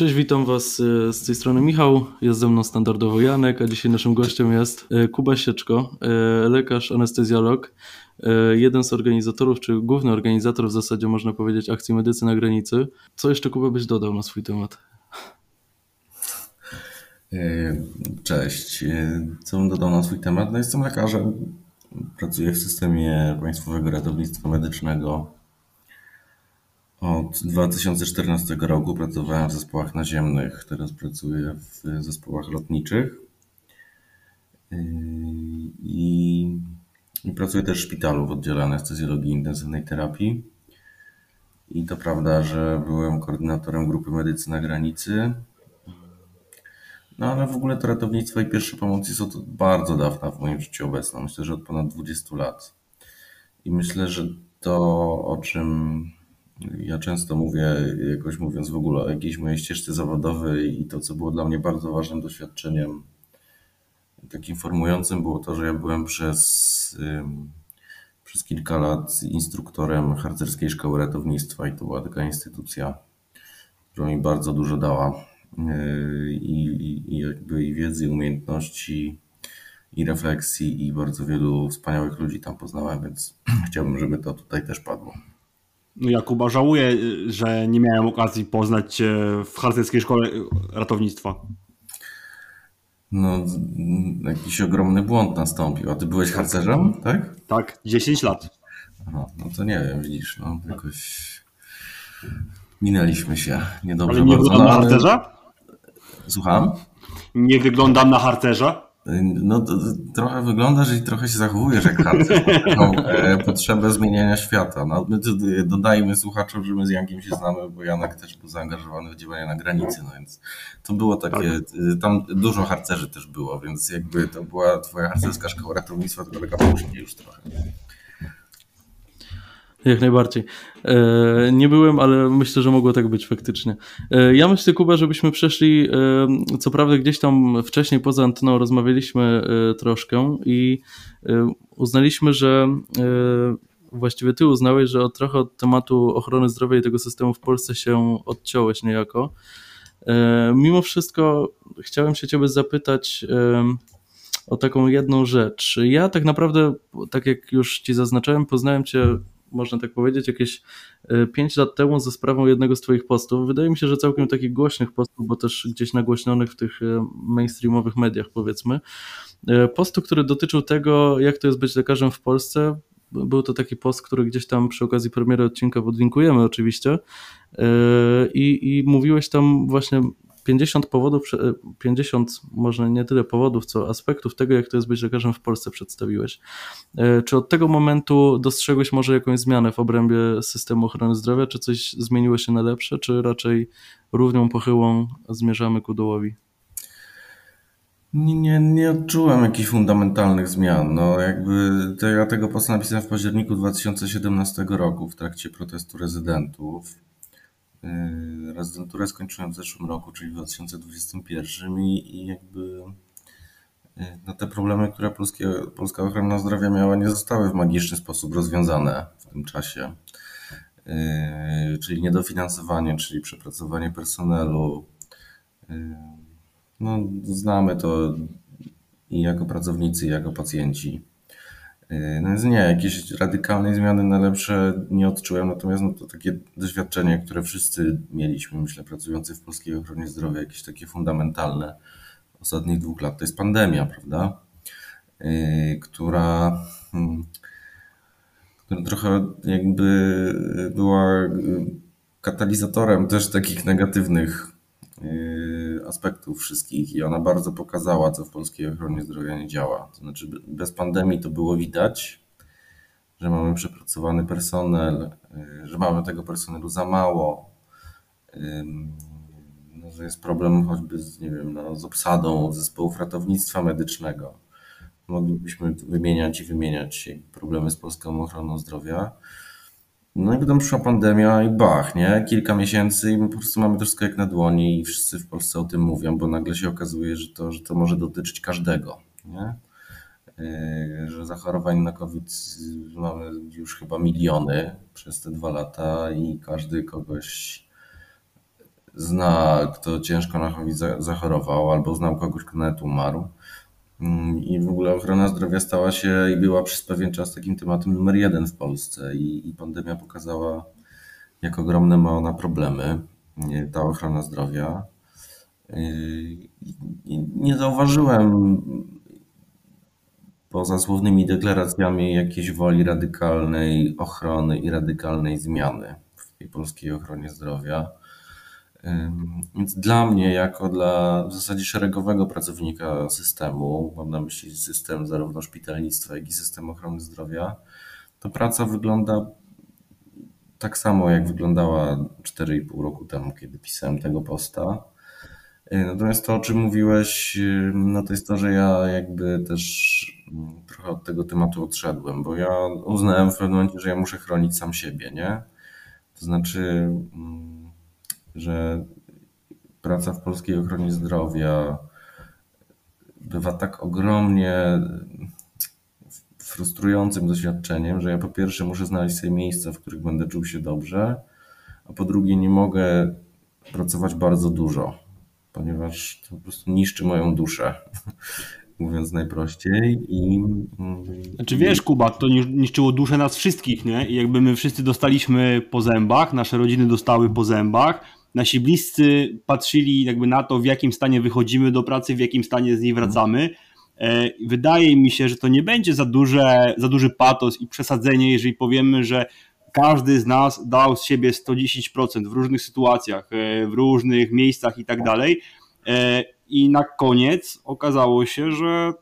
Cześć, witam Was e, z tej strony Michał, jest ze mną standardowo Janek, a dzisiaj naszym gościem jest e, Kuba Sieczko, e, lekarz, anestezjolog, jeden z organizatorów, czy główny organizator w zasadzie można powiedzieć akcji Medycy na granicy. Co jeszcze Kuba byś dodał na swój temat? Cześć. Co bym dodał na swój temat? No jestem lekarzem, pracuję w systemie Państwowego Ratownictwa Medycznego od 2014 roku pracowałem w zespołach naziemnych, teraz pracuję w zespołach lotniczych yy, i, i pracuję też w szpitalu w oddziale anestezjologii intensywnej terapii. I to prawda, że byłem koordynatorem grupy medycy na granicy. No ale w ogóle to ratownictwo i pierwsze pomocy są to bardzo dawna w moim życiu obecne. Myślę, że od ponad 20 lat. I myślę, że to, o czym ja często mówię, jakoś mówiąc w ogóle o jakiejś mojej ścieżce zawodowej i to, co było dla mnie bardzo ważnym doświadczeniem, takim formującym było to, że ja byłem przez, przez kilka lat instruktorem harcerskiej szkoły ratownictwa i to była taka instytucja, która mi bardzo dużo dała yy, i, i, i jakby i wiedzy, i umiejętności, i refleksji, i bardzo wielu wspaniałych ludzi tam poznałem, więc chciałbym, żeby to tutaj też padło. No Jakuba, żałuję, że nie miałem okazji poznać Cię w harcerskiej szkole ratownictwa. No, jakiś ogromny błąd nastąpił. A ty byłeś harcerzem, tak? Tak, 10 lat. Aha, no to nie wiem, widzisz, no jakoś minęliśmy się niedobrze. Ale nie bardzo. wyglądam no, na harcerza? Słucham? Nie wyglądam na harcerza? No, trochę wyglądasz i trochę się zachowujesz jak harcerz. Taką e, potrzebę zmieniania świata. No, my dodajmy słuchaczom, że my z Jankiem się znamy, bo Janek też był zaangażowany w działania na granicy, no więc to było takie, tak. tam dużo harcerzy też było, więc jakby to była twoja harcerska szkoła ratownictwa, to taka później już trochę. Jak najbardziej. E, nie byłem, ale myślę, że mogło tak być faktycznie. E, ja myślę, Kuba, żebyśmy przeszli, e, co prawda gdzieś tam wcześniej poza anteną rozmawialiśmy troszkę i uznaliśmy, że właściwie ty uznałeś, że od, trochę od tematu ochrony zdrowia i tego systemu w Polsce się odciąłeś niejako. Mimo wszystko chciałem się ciebie zapytać o taką jedną rzecz. Ja tak naprawdę, tak jak już ci zaznaczałem, poznałem cię można tak powiedzieć, jakieś 5 e, lat temu ze sprawą jednego z Twoich postów. Wydaje mi się, że całkiem takich głośnych postów, bo też gdzieś nagłośnionych w tych e, mainstreamowych mediach, powiedzmy. E, postu, który dotyczył tego, jak to jest być lekarzem w Polsce. Był to taki post, który gdzieś tam przy okazji premiery odcinka podlinkujemy oczywiście. I, I mówiłeś tam właśnie 50 powodów, 50 może nie tyle powodów, co aspektów tego, jak to jest być lekarzem w Polsce przedstawiłeś. E, czy od tego momentu dostrzegłeś może jakąś zmianę w obrębie systemu ochrony zdrowia, czy coś zmieniło się na lepsze, czy raczej równią pochyłą zmierzamy ku dołowi? Nie, nie, nie odczułem jakichś fundamentalnych zmian. No, jakby to ja tego posta napisałem w październiku 2017 roku w trakcie protestu rezydentów. Yy, rezydenturę skończyłem w zeszłym roku, czyli w 2021 i, jakby yy, no te problemy, które polskie, polska ochrona zdrowia miała, nie zostały w magiczny sposób rozwiązane w tym czasie. Yy, czyli niedofinansowanie, czyli przepracowanie personelu. No, znamy to i jako pracownicy, i jako pacjenci. No więc nie, jakieś radykalnej zmiany na lepsze nie odczułem, natomiast no to takie doświadczenie, które wszyscy mieliśmy, myślę, pracujący w polskiej ochronie zdrowia, jakieś takie fundamentalne ostatnich dwóch lat, to jest pandemia, prawda? Yy, która, hmm, która trochę jakby była katalizatorem też takich negatywnych aspektów wszystkich i ona bardzo pokazała, co w polskiej ochronie zdrowia nie działa. To znaczy, bez pandemii to było widać, że mamy przepracowany personel, y, że mamy tego personelu za mało, no, że jest problem choćby z, nie wiem, no, z obsadą zespołów ratownictwa medycznego. Moglibyśmy wymieniać i wymieniać problemy z polską ochroną zdrowia. No i potem przyszła pandemia i bach, nie? Kilka miesięcy i po prostu mamy to wszystko jak na dłoni i wszyscy w Polsce o tym mówią, bo nagle się okazuje, że to, że to może dotyczyć każdego, nie? Yy, że zachorowań na COVID mamy już chyba miliony przez te dwa lata i każdy kogoś zna, kto ciężko na COVID zachorował, albo znał kogoś, kto nawet umarł. Mm, I w ogóle ochrona zdrowia stała się i była przez pewien czas takim tematem numer jeden w Polsce. I, i pandemia pokazała, jak ogromne ma ona problemy, ta ochrona zdrowia. I nie zauważyłem poza słownymi deklaracjami jakiejś woli radykalnej ochrony i radykalnej zmiany w tej polskiej ochronie zdrowia. Więc dla mnie, jako dla w zasadzie szeregowego pracownika systemu, mam na myśli system zarówno szpitalnictwa, jak i system ochrony zdrowia, to praca wygląda tak samo, jak wyglądała 4,5 roku temu, kiedy pisałem tego posta. Natomiast to, o czym mówiłeś, no to jest to, że ja jakby też trochę od tego tematu odszedłem, bo ja uznałem w pewnym momencie, że ja muszę chronić sam siebie, nie? To znaczy, że praca w polskiej ochronie zdrowia bywa tak ogromnie frustrującym doświadczeniem, że ja po pierwsze muszę znaleźć sobie miejsca, w których będę czuł się dobrze, a po drugie nie mogę pracować bardzo dużo, ponieważ to po prostu niszczy moją duszę, mówiąc najprościej. I, znaczy wiesz, Kuba, to niszczyło duszę nas wszystkich, nie? I jakby my wszyscy dostaliśmy po zębach, nasze rodziny dostały po zębach, nasi bliscy patrzyli jakby na to, w jakim stanie wychodzimy do pracy, w jakim stanie z niej wracamy. E, wydaje mi się, że to nie będzie za, duże, za duży patos i przesadzenie, jeżeli powiemy, że każdy z nas dał z siebie 110% w różnych sytuacjach, e, w różnych miejscach i tak dalej. E, I na koniec okazało się, że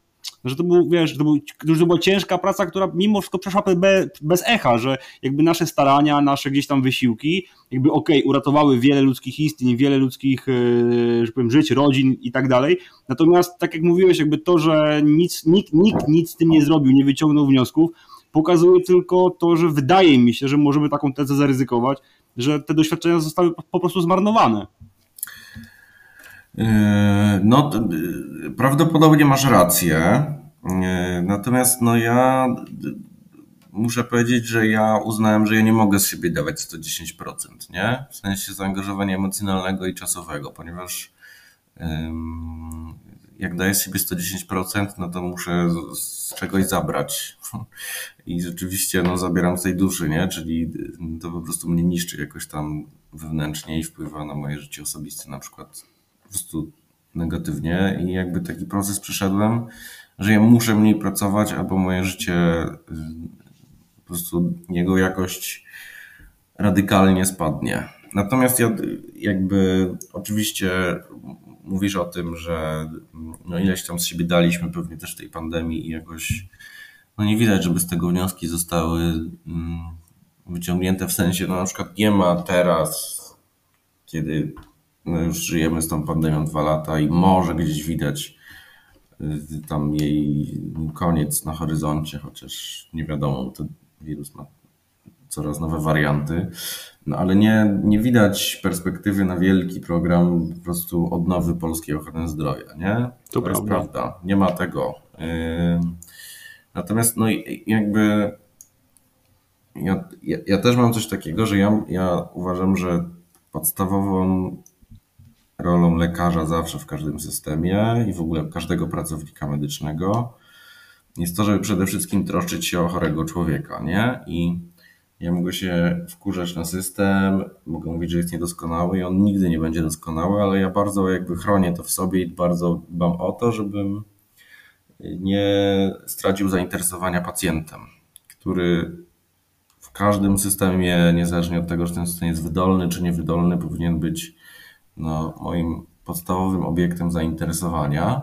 że to, był, wiesz, to, był, to była ciężka praca, która mimo wszystko przeszła bez, bez echa, że jakby nasze starania, nasze gdzieś tam wysiłki, jakby okej, okay, uratowały wiele ludzkich istnień, wiele ludzkich, e, że powiem, żyć, rodzin i tak dalej. Natomiast tak jak mówiłeś, jakby to, że nic, nikt, nikt nic z tym nie zrobił, nie wyciągnął wniosków, pokazuje tylko to, że wydaje mi się, że możemy taką tezę zaryzykować, że te doświadczenia zostały po prostu zmarnowane. E, no, prawdopodobnie masz rację. E, natomiast no ja muszę powiedzieć, że ja uznałem, że ja nie mogę z siebie dawać 110%, nie? W sensie zaangażowania emocjonalnego i czasowego, ponieważ jak daję sobie 110%, no to muszę z czegoś zabrać. I rzeczywiście no, zabieram z tej duszy, nie? Czyli to po prostu mnie niszczy jakoś tam wewnętrznie i wpływa na moje życie osobiste, na przykład po prostu negatywnie. I jakby taki proces przeszedłem, że ja muszę mniej pracować, albo moje życie y, po prostu jego jakość radykalnie spadnie. Natomiast ja jakby oczywiście mówisz o tym, że no ileś tam z siebie daliśmy pewnie też tej pandemii i jakoś no nie widać, żeby z tego wnioski zostały mm, wyciągnięte w sensie, no na przykład nie ma teraz, kiedy no już żyjemy z tą pandemią dwa lata i może gdzieś widać y, tam jej koniec na horyzoncie, chociaż nie wiadomo, ten wirus ma coraz nowe warianty. No ale nie, nie widać perspektywy na wielki program po prostu odnowy polskiej ochrony zdrowia, nie? To, to jest prawda. Nie ma tego. Natomiast no jakby ja, ja, ja, też mam coś takiego, że ja, ja uważam, że podstawową rolą lekarza zawsze w każdym systemie i w ogóle każdego pracownika medycznego jest to, żeby przede wszystkim troszczyć się o chorego człowieka, nie? I ja mogę się wkurzać na system, mogę mówić, że jest niedoskonały i on nigdy nie będzie doskonały, ale ja bardzo jakby chronię to w sobie i bardzo dbam o to, żebym nie stracił zainteresowania pacjentem, który w każdym systemie, niezależnie od tego, czy ten system jest wydolny czy niewydolny, powinien być no, moim podstawowym obiektem zainteresowania.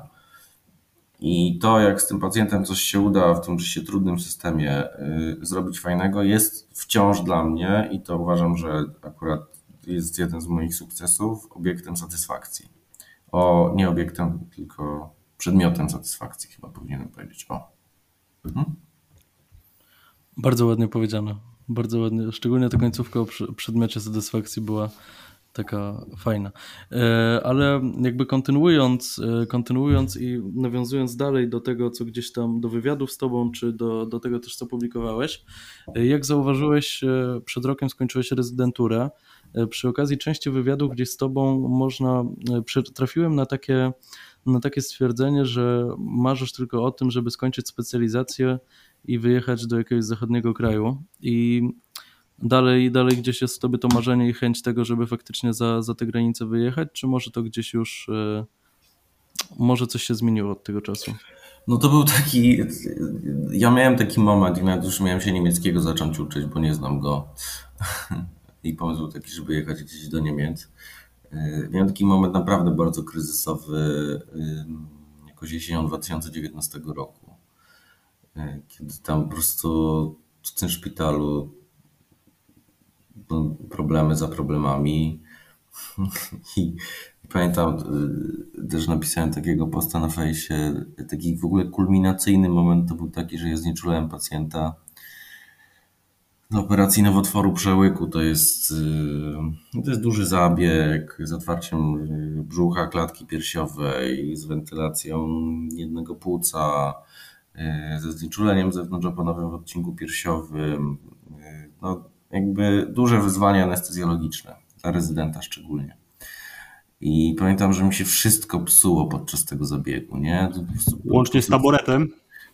I to, jak z tym pacjentem coś się uda w tym się trudnym systemie y, zrobić fajnego, jest wciąż dla mnie i to uważam, że akurat jest jeden z moich sukcesów, obiektem satysfakcji. O, nie obiektem, tylko przedmiotem satysfakcji, chyba powinienem powiedzieć. O. Mhm. Bardzo ładnie powiedziane. Bardzo ładnie. Szczególnie ta końcówka o przedmiocie satysfakcji była taka fajna. E, ale jakby kontynuując, e, kontynuując i nawiązując dalej do tego, co gdzieś tam, do wywiadów z tobą, czy do, do tego też, co publikowałeś, e, jak zauważyłeś, przed rokiem skończyłeś rezydenturę. Przy okazji części wywiadów gdzieś z tobą można, trafiłem na takie, na takie stwierdzenie, że marzysz tylko o tym, żeby skończyć specjalizację i wyjechać do jakiegoś zachodniego kraju. I dalej, dalej gdzieś jest w tobie to marzenie i chęć tego, żeby faktycznie za, za te granice wyjechać, czy może to gdzieś już, e, może coś się zmieniło od tego czasu? No to był taki, ja miałem taki moment i nawet już miałem się niemieckiego zacząć uczyć, bo nie znam go. I pomysł był taki, żeby jechać gdzieś do Niemiec. E, miałem taki moment naprawdę bardzo kryzysowy, jakoś jesienią 2019 roku, e, kiedy tam po prostu w tym szpitalu problemy za problemami. I pamiętam, y, też napisałem takiego posta na fejsie, taki w ogóle kulminacyjny moment to był taki, że ja znieczulałem pacjenta do operacji nowotworu przełyku. To jest, y, to jest duży zabieg z otwarciem y, brzucha, klatki piersiowej, z wentylacją jednego płuca, ze znieczuleniem zewnątrzoponowym w odcinku piersiowym. No, jakby duże wyzwania anestezjologiczne, dla rezydenta szczególnie. I pamiętam, że mi się wszystko psuło podczas tego zabiegu, nie? Łącznie z taboretem?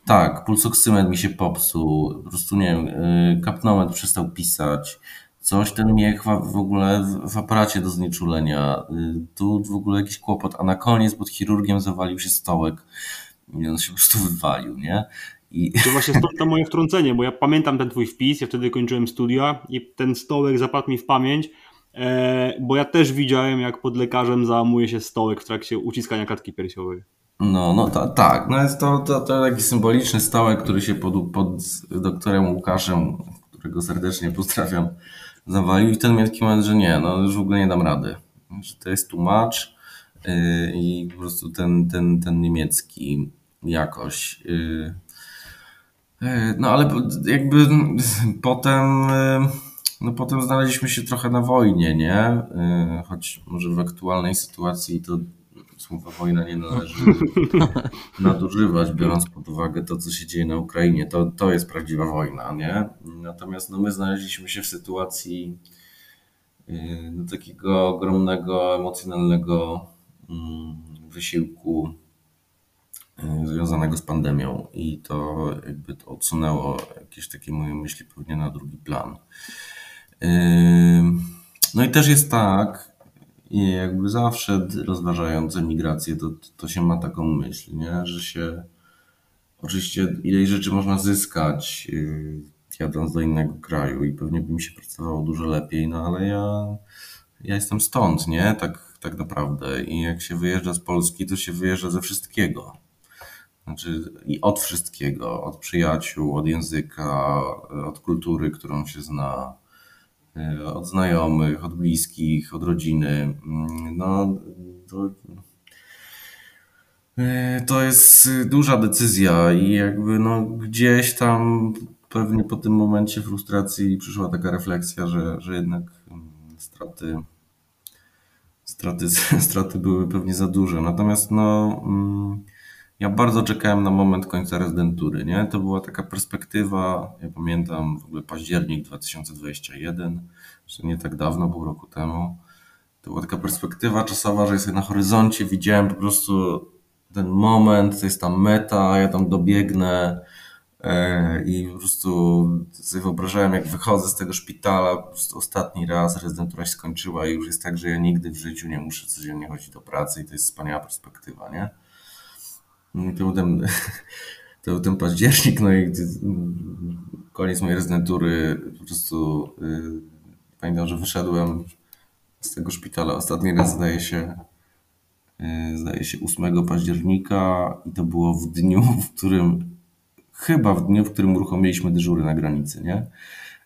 Tak, pulsoksymetr mi się popsuł, po prostu nie wiem, y, kapnometr przestał pisać, coś ten miech w ogóle w aparacie do znieczulenia, y, tu w ogóle jakiś kłopot, a na koniec pod chirurgiem zawalił się stołek i on się po prostu wywalił, nie? I... To właśnie stąd to moje wtrącenie, bo ja pamiętam ten twój wpis, ja wtedy kończyłem studia i ten stołek zapadł mi w pamięć, e, bo ja też widziałem, jak pod lekarzem załamuje się stołek w trakcie uciskania klatki piersiowej. No, no ta, tak, no jest to, to, to taki symboliczny stołek, który się pod, pod doktorem Łukaszem, którego serdecznie pozdrawiam, zawalił i ten miał taki moment, że nie, no już w ogóle nie dam rady, że to jest tłumacz yy, i po prostu ten, ten, ten niemiecki jakoś yy, no ale jakby potem, e, no potem znaleźliśmy się trochę na wojnie, nie? E, choć może w aktualnej sytuacji to słowa wojna nie należy nadużywać, biorąc pod uwagę to, co się dzieje na Ukrainie. To, to jest prawdziwa wojna, nie? Natomiast no, my znaleźliśmy się w sytuacji no, takiego ogromnego emocjonalnego mm, wysiłku E, związanego z pandemią i to jakby to odsunęło jakieś takie moje myśli pewnie na drugi plan. E, no i też jest tak, jakby zawsze rozważając emigrację, to, to się ma taką myśl, nie? że się oczywiście ileś rzeczy można zyskać e, jadąc do innego kraju i pewnie by mi się pracowało dużo lepiej, no ale ja, ja jestem stąd, nie? Tak, tak naprawdę. I jak się wyjeżdża z Polski, to się wyjeżdża ze wszystkiego. Znaczy od wszystkiego, od przyjaciół, od języka, od kultury, którą się zna, y, od znajomych, od bliskich, od rodziny. Mm, no, to, y, to jest duża decyzja i jakby no gdzieś tam pewnie po tym momencie frustracji przyszła taka refleksja, że, że jednak mm, straty, straty, straty były pewnie za duże. Natomiast no mm, ja bardzo czekałem na moment końca rezydentury, nie? To była taka perspektywa, ja pamiętam w ogóle październik 2021, jeszcze nie tak dawno, pół roku temu. To była taka perspektywa czasowa, że jest na horyzoncie, widziałem po prostu ten moment, to jest ta meta, ja tam dobiegnę e, i po prostu sobie wyobrażałem, jak wychodzę z tego szpitala, po prostu ostatni raz rezydentura się skończyła i już jest tak, że ja nigdy w życiu nie muszę codziennie chodzić do pracy i to jest wspaniała perspektywa, nie? To był ten, to był ten październik, no i koniec mojej rezydentury. Po prostu yy, pamiętam, że wyszedłem z tego szpitala ostatni raz, zdaje się, yy, zdaje się 8 października i to było w dniu, w którym, chyba w dniu, w którym uruchomiliśmy dyżury na granicy, nie?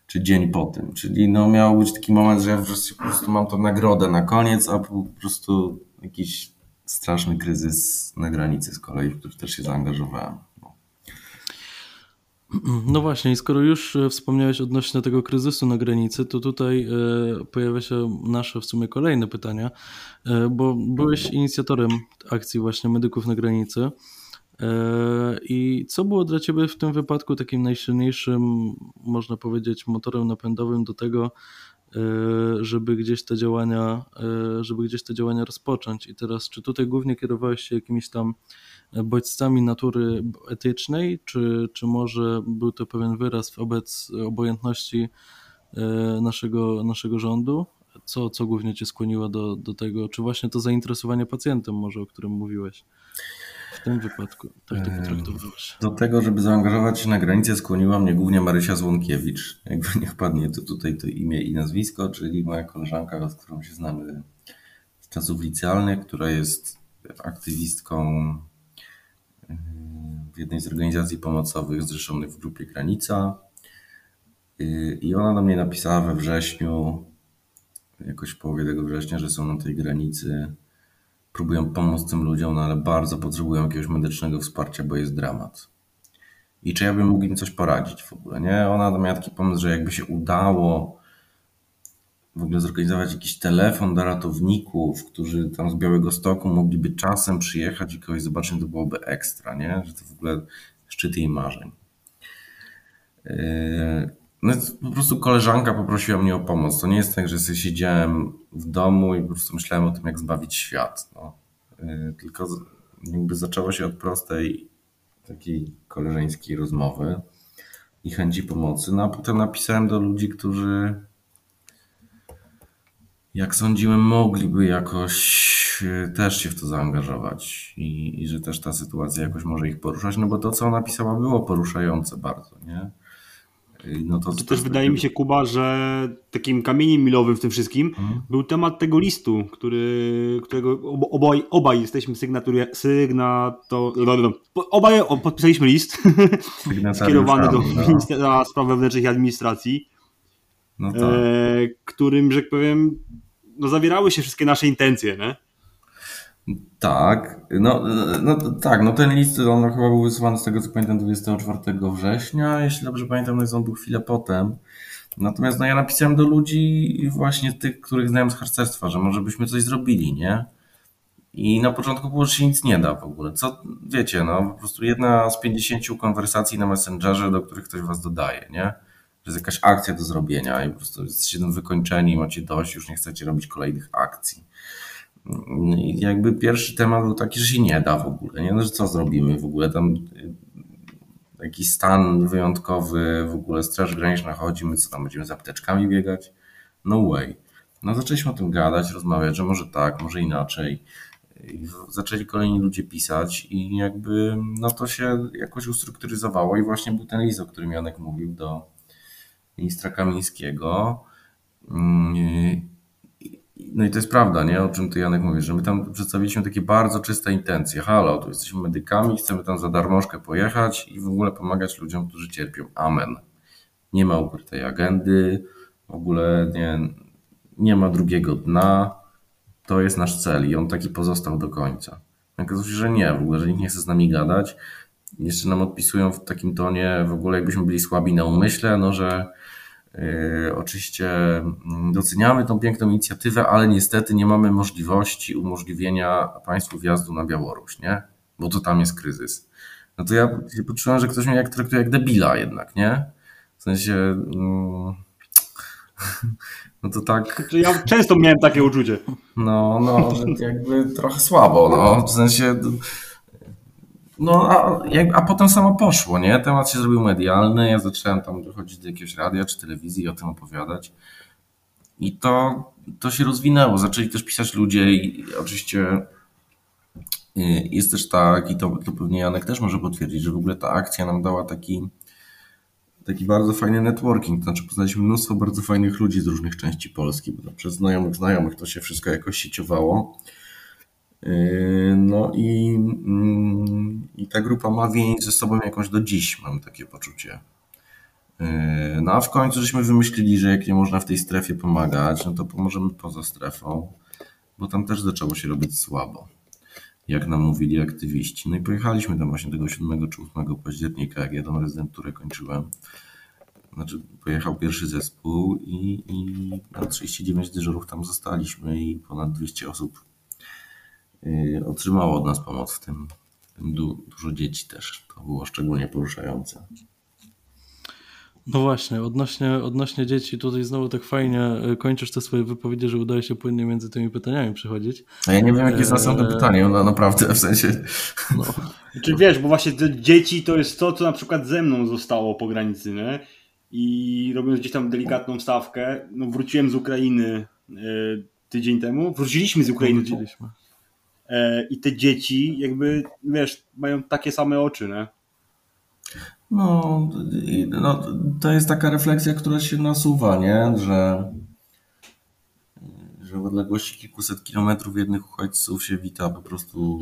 Czy dzień po tym. Czyli no miał być taki moment, że ja po prostu mam tą nagrodę na koniec, a po prostu jakiś straszny kryzys na granicy z kolei, w który też się zaangażowałem. No. No właśnie, skoro już e, wspomniałeś odnośnie tego kryzysu na granicy, to tutaj e, pojawia się nasze w sumie kolejne pytania, e, bo byłeś inicjatorem akcji właśnie Medyków na granicy. I co było dla Ciebie w tym wypadku takim najsilniejszym, można powiedzieć, motorem napędowym do tego, żeby gdzieś te działania, żeby gdzieś te działania rozpocząć? I teraz, czy tutaj głównie kierowałeś się jakimiś tam bodźcami natury etycznej, czy, czy może był to pewien wyraz wobec obojętności e, naszego, naszego rządu? Co, co głównie Cię skłoniło do, do tego? Czy właśnie to zainteresowanie pacjentem może, o którym mówiłeś? W tym wypadku, tak to potraktowałeś. Do tego, żeby zaangażować się na granicę, skłoniła mnie głównie Marysia Złonkiewicz. Jakby niech padnie to tutaj to imię i nazwisko, czyli moja koleżanka, z którą się znamy z czasów licealnych, która jest aktywistką w jednej z organizacji pomocowych zrzeszonych w grupie Granica. I ona do mnie napisała we wrześniu, jakoś w połowie tego września, że są na tej granicy, próbują pomóc tym ludziom, no ale bardzo potrzebują jakiegoś medycznego wsparcia, bo jest dramat. I czy ja bym mógł im coś poradzić w ogóle, nie? Ona miała taki pomysł, że jakby się udało w ogóle zorganizować jakiś telefon do ratowników, którzy tam z Białego Stoku mogliby czasem przyjechać i kogoś zobaczyć, to byłoby ekstra, nie? Że to w ogóle szczyt jej marzeń. No po prostu koleżanka poprosiła mnie o pomoc. To nie jest tak, że sobie siedziałem w domu i po prostu myślałem o tym, jak zbawić świat. No. Yy, tylko jakby zaczęło się od prostej takiej koleżeńskiej rozmowy i chęci pomocy. No a potem napisałem do ludzi, którzy jak sądziłem, mogliby jakoś e, też się w to zaangażować i, i, że też ta sytuacja jakoś może ich poruszać, no bo to, co ona pisała, było poruszające bardzo, nie? No to, to też wydaje mi się, Kuba, że takim kamieniem milowym w tym wszystkim hmm. był temat tego listu, który, którego obaj, obaj jesteśmy sygnatury, sygnato, obaj podpisaliśmy list skierowany do no. Ministra Spraw Wewnętrznych i Administracji, no tak. e, którym, że tak powiem, no, zawierały się wszystkie nasze intencje, nie? Tak, no, no tak, no ten list, on chyba był wysłany z tego co pamiętam 24 września, jeśli dobrze pamiętam, no on był chwilę potem. Natomiast no ja napisałem do ludzi właśnie tych, których znałem z harcerstwa, że może byśmy coś zrobili, nie? I na początku było, że się nic nie da w ogóle. Co, wiecie, no po prostu jedna z 50 konwersacji na Messengerze, do których ktoś was dodaje, nie? że jest jakaś akcja do zrobienia i po prostu jesteście tym wykończeni, macie dość, już nie chcecie robić kolejnych akcji. Jakby pierwszy temat był taki, że się nie da w ogóle, nie? No, że co zrobimy w ogóle tam y, jakiś stan wyjątkowy, w ogóle straż graniczna chodzi, co tam będziemy z apteczkami biegać? No way. No zaczęliśmy o tym gadać, rozmawiać, że może tak, może inaczej. I zaczęli kolejni ludzie pisać i jakby no to się jakoś ustrukturyzowało i właśnie był ten list, o którym Janek mówił do, ministra Kamińskiego. Mm, no i to jest prawda, nie? O czym ty Janek mówisz, że my tam przedstawiliśmy takie bardzo czyste intencje. Halo, tu jesteśmy medykami, chcemy tam za darmożkę pojechać i w ogóle pomagać ludziom, którzy cierpią. Amen. Nie ma ukrytej agendy, w ogóle nie, nie ma drugiego dna. To jest nasz cel i on taki pozostał do końca. Okazuje się, że nie, w ogóle, że nikt nie chce z nami gadać. Jeszcze nam odpisują w takim tonie, w ogóle jakbyśmy byli słabi na umyśle, no że oczywiście mm, doceniamy tą piękną inicjatywę, ale niestety nie mamy możliwości umożliwienia państwu wjazdu na Białoruś, nie? Bo to tam jest kryzys. No to ja się poczułem, że ktoś mnie jak traktuje jak debila jednak, nie? W sensie. Mm, no to tak. Ja często miałem takie uczucie. No, no, jakby trochę słabo, no. W sensie no, a, a potem samo poszło, nie? Temat się zrobił medialny, ja zacząłem tam dochodzić do jakiegoś radia czy telewizji i o tym opowiadać. I to, to się rozwinęło. Zaczęli też pisać ludzie i oczywiście y, jest też tak, i to, to pewnie Janek też może potwierdzić, że w ogóle ta akcja nam dała taki, taki bardzo fajny networking. To znaczy poznaliśmy mnóstwo bardzo fajnych ludzi z różnych części Polski, bo przez znajomych znajomych to się wszystko jakoś sieciowało. Yy, no i, mm, i ta grupa ma więź ze sobą jakąś do dziś, mam takie poczucie. Yy, no a w końcu żeśmy wymyślili, że jak nie można w tej strefie pomagać, no to pomożemy poza strefą, bo tam też zaczęło się robić słabo. jak nam mówili aktywiści. No i pojechaliśmy tam właśnie tego 7 czy 8 października, jak ja tą rezydenturę kończyłem. Znaczy, pojechał pierwszy zespół i, i na 39 dyżurów tam zostaliśmy i ponad 200 osób otrzymało od nas pomoc w tym. W tym du dużo dzieci też. To było szczególnie poruszające. No właśnie, odnośnie, odnośnie dzieci, tutaj znowu tak fajnie e, kończysz te swoje wypowiedzi, że udaje się płynnie między tymi pytaniami przechodzić. A ja nie wiem, jakie jest następne pytanie, no naprawdę, w sensie... No. Czy wiesz, bo właśnie te dzieci to jest to, co na przykład ze mną zostało po granicy, nie? I robiąc gdzieś tam delikatną stawkę, no wróciłem z Ukrainy e, tydzień temu, wróciliśmy z Ukrainy. Wróciliśmy. E, I te dzieci jakby, wiesz, mają takie same oczy, nie? No, no, to jest taka refleksja, która się nasuwa, nie? Że, że w odległości kilkuset kilometrów jednych uchodźców się wita po prostu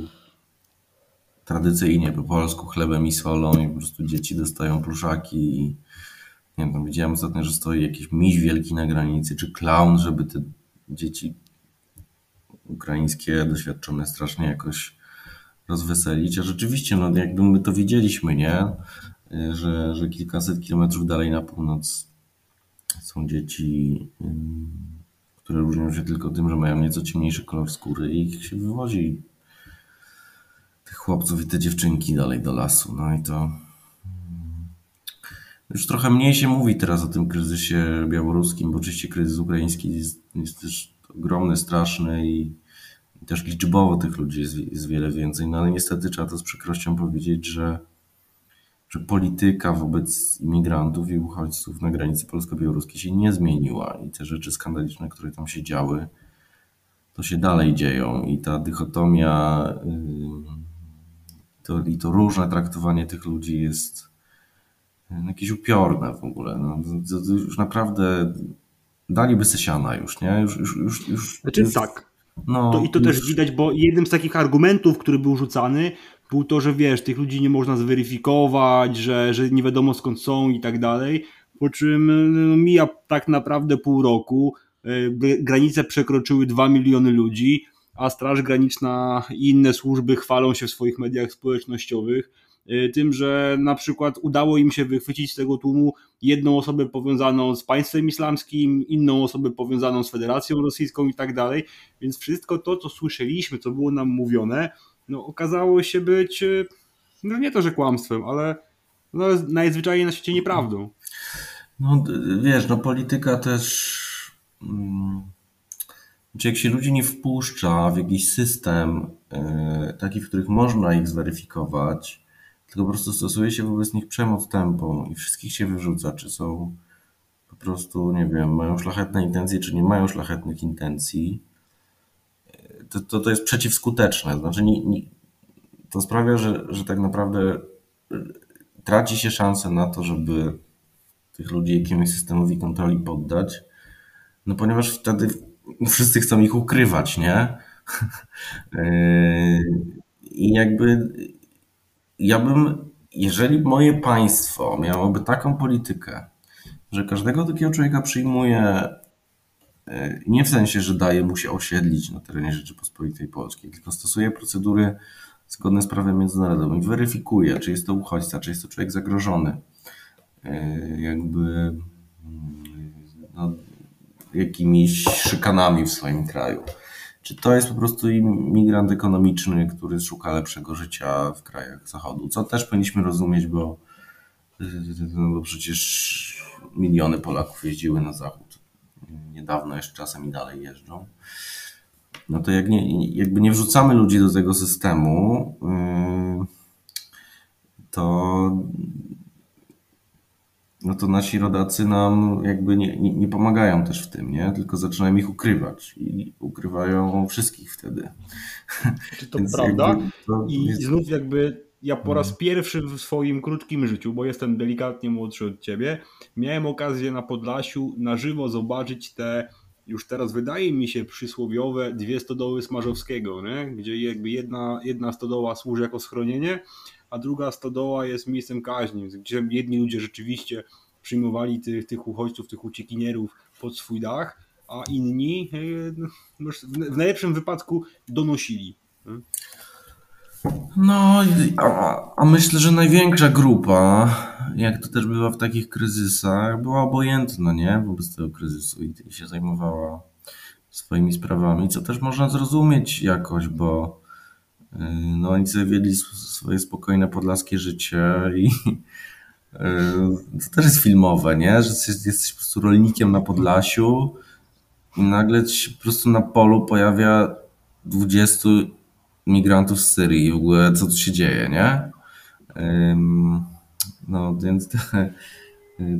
tradycyjnie po polsku chlebem i solą i po prostu dzieci dostają pluszaki i nie wiem, widziałem ostatnio, że stoi jakiś miś wielki na granicy, czy clown, żeby te dzieci ukraińskie, doświadczone strasznie jakoś rozweselić, a rzeczywiście, no jakby my to widzieliśmy, nie? że, że kilkaset kilometrów dalej na północ są dzieci, które różnią się tylko tym, że mają nieco ciemniejszy kolor skóry i ich się wywozi tych chłopców i te dziewczynki dalej do lasu. No i to już trochę mniej się mówi teraz o tym kryzysie białoruskim, bo oczywiście kryzys ukraiński jest, jest też ogromny, straszny i, też liczbowo tych ludzi jest, jest wiele więcej, no ale niestety trzeba to z przykrością powiedzieć, że że polityka wobec imigrantów i uchodźców na granicy polsko-białoruskiej się nie zmieniła i te rzeczy skandaliczne, które tam się działy, to się dalej dzieją i ta dychotomia to, i to różne traktowanie tych ludzi jest jakieś upiorne w ogóle. No, to, to już naprawdę daliby se siana już, nie? Już, już, już, już, znaczy już, tak. No, to, I to już... też widać, bo jednym z takich argumentów, który był rzucany, był to, że wiesz, tych ludzi nie można zweryfikować, że, że nie wiadomo skąd są i tak dalej. Po czym no, mija tak naprawdę pół roku, e, granice przekroczyły 2 miliony ludzi, a Straż Graniczna i inne służby chwalą się w swoich mediach społecznościowych tym, że na przykład udało im się wychwycić z tego tłumu jedną osobę powiązaną z państwem islamskim, inną osobę powiązaną z Federacją Rosyjską i tak dalej. Więc wszystko to, co słyszeliśmy, co było nam mówione, no, okazało się być, e, no nie to, że kłamstwem, ale no, najzwyczajniej na świecie nieprawdą. No wiesz, no polityka też... Hmm, jak się ludzi nie wpuszcza w jakiś system yy, taki, w których można ich zweryfikować, tylko po prostu stosuje się wobec nich przemoc tempą i wszystkich się wyrzuca, czy są po prostu, nie wiem, mają szlachetne intencje, czy nie mają szlachetnych intencji, to, to, to jest przeciwskuteczne. Znaczy, nie, nie, to sprawia, że, że tak naprawdę traci się szansę na to, żeby tych ludzi jakiemuś systemowi kontroli poddać, no ponieważ wtedy wszyscy chcą ich ukrywać, nie? Yy, I jakby ja bym, jeżeli moje państwo miałoby taką politykę, że każdego takiego człowieka przyjmuje E, nie w sensie, że daje mu się osiedlić na terenie Rzeczypospolitej Polskiej, tylko stosuje procedury zgodne z prawem międzynarodowym i weryfikuje, czy jest to uchodźca, czy jest to człowiek zagrożony e, jakby mm, no, jakimiś szykanami w swoim kraju. Czy to jest po prostu imigrant ekonomiczny, który szuka lepszego życia w krajach Zachodu? Co też powinniśmy rozumieć, bo, no bo przecież miliony Polaków jeździły na Zachód niedawno jeszcze czasem i dalej jeżdżą, no to jak nie, jakby nie wrzucamy ludzi do tego systemu, yy, to no to nasi rodacy nam jakby nie, nie, nie, pomagają też w tym, nie? Tylko zaczynają ich ukrywać i ukrywają wszystkich wtedy. Czy to prawda? To I jest... znów jakby ja po raz mhm. pierwszy w swoim krótkim życiu, bo jestem delikatnie młodszy od ciebie, miałem okazję na Podlasiu na żywo zobaczyć te już teraz wydaje mi się przysłowiowe dwie stodoły Smarzowskiego, nie? gdzie jakby jedna, jedna stodoła służy jako schronienie, a druga stodoła jest miejscem kaźni, gdzie jedni ludzie rzeczywiście przyjmowali tych, tych uchodźców, tych uciekinierów pod swój dach, a inni e, no, w najlepszym wypadku donosili. Nie? No, a, a myślę, że największa grupa, jak to też bywa w takich kryzysach, była obojętna, nie? Wobec tego kryzysu i, się zajmowała swoimi sprawami, co też można zrozumieć jakoś, bo no, oni sobie swoje spokojne podlaskie życie i yy, to też jest filmowe, nie? Że jesteś, po prostu rolnikiem na Podlasiu i nagle się po prostu na polu pojawia 20 migrantów z Syrii i w ogóle co tu się dzieje, nie? No więc te,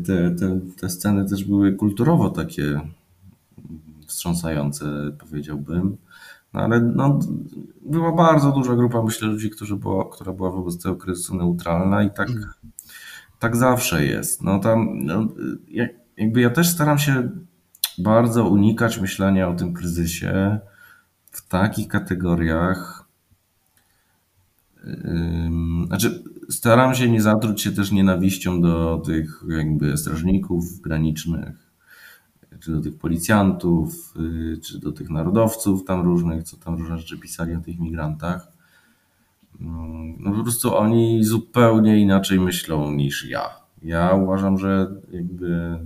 te, te, te sceny też były kulturowo takie wstrząsające, powiedziałbym. No ale no, była bardzo duża grupa, myślę, ludzi, którzy było, która była wobec tego kryzysu neutralna i tak, mm. tak zawsze jest. No tam, no, jakby ja też staram się bardzo unikać myślenia o tym kryzysie w takich kategoriach. Znaczy, staram się nie zatruć się też nienawiścią do tych jakby strażników granicznych, czy do tych policjantów, y, czy do tych narodowców tam różnych, co tam różne rzeczy pisali o tych migrantach. No po prostu oni zupełnie inaczej myślą niż ja. Ja uważam, że jakby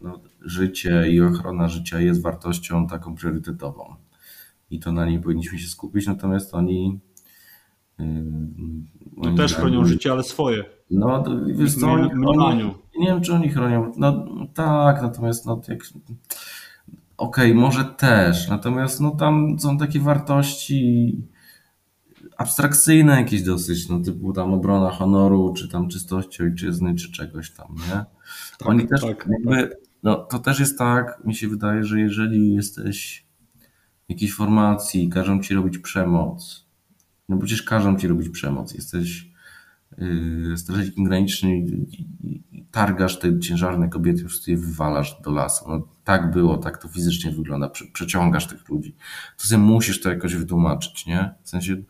no, życie i ochrona życia jest wartością taką priorytetową i to na niej powinniśmy się skupić, natomiast oni. Yy, no też chronią życie, ale swoje. No, wiesz co, oni, oni, nie wiem, czy oni chronią. No tak, natomiast no, jak. Okej, okay, może też, natomiast no, tam są takie wartości abstrakcyjne jakieś dosyć, no typu tam obrona honoru, czy tam czystości ojczyzny, czy czegoś tam, nie? Tak, Oni też tak, jakby, tak. no to też jest tak, mi się wydaje, że jeżeli jesteś jakiejś formacji, każą ci robić przemoc. No przecież każą ci robić przemoc. Jesteś yy, i, i, targasz te ciężarne kobiety, już je wywalasz do lasu. No, tak było, tak to fizycznie wygląda. Prze, przeciągasz tych ludzi. To sobie musisz to jakoś wytłumaczyć, nie? W sensie.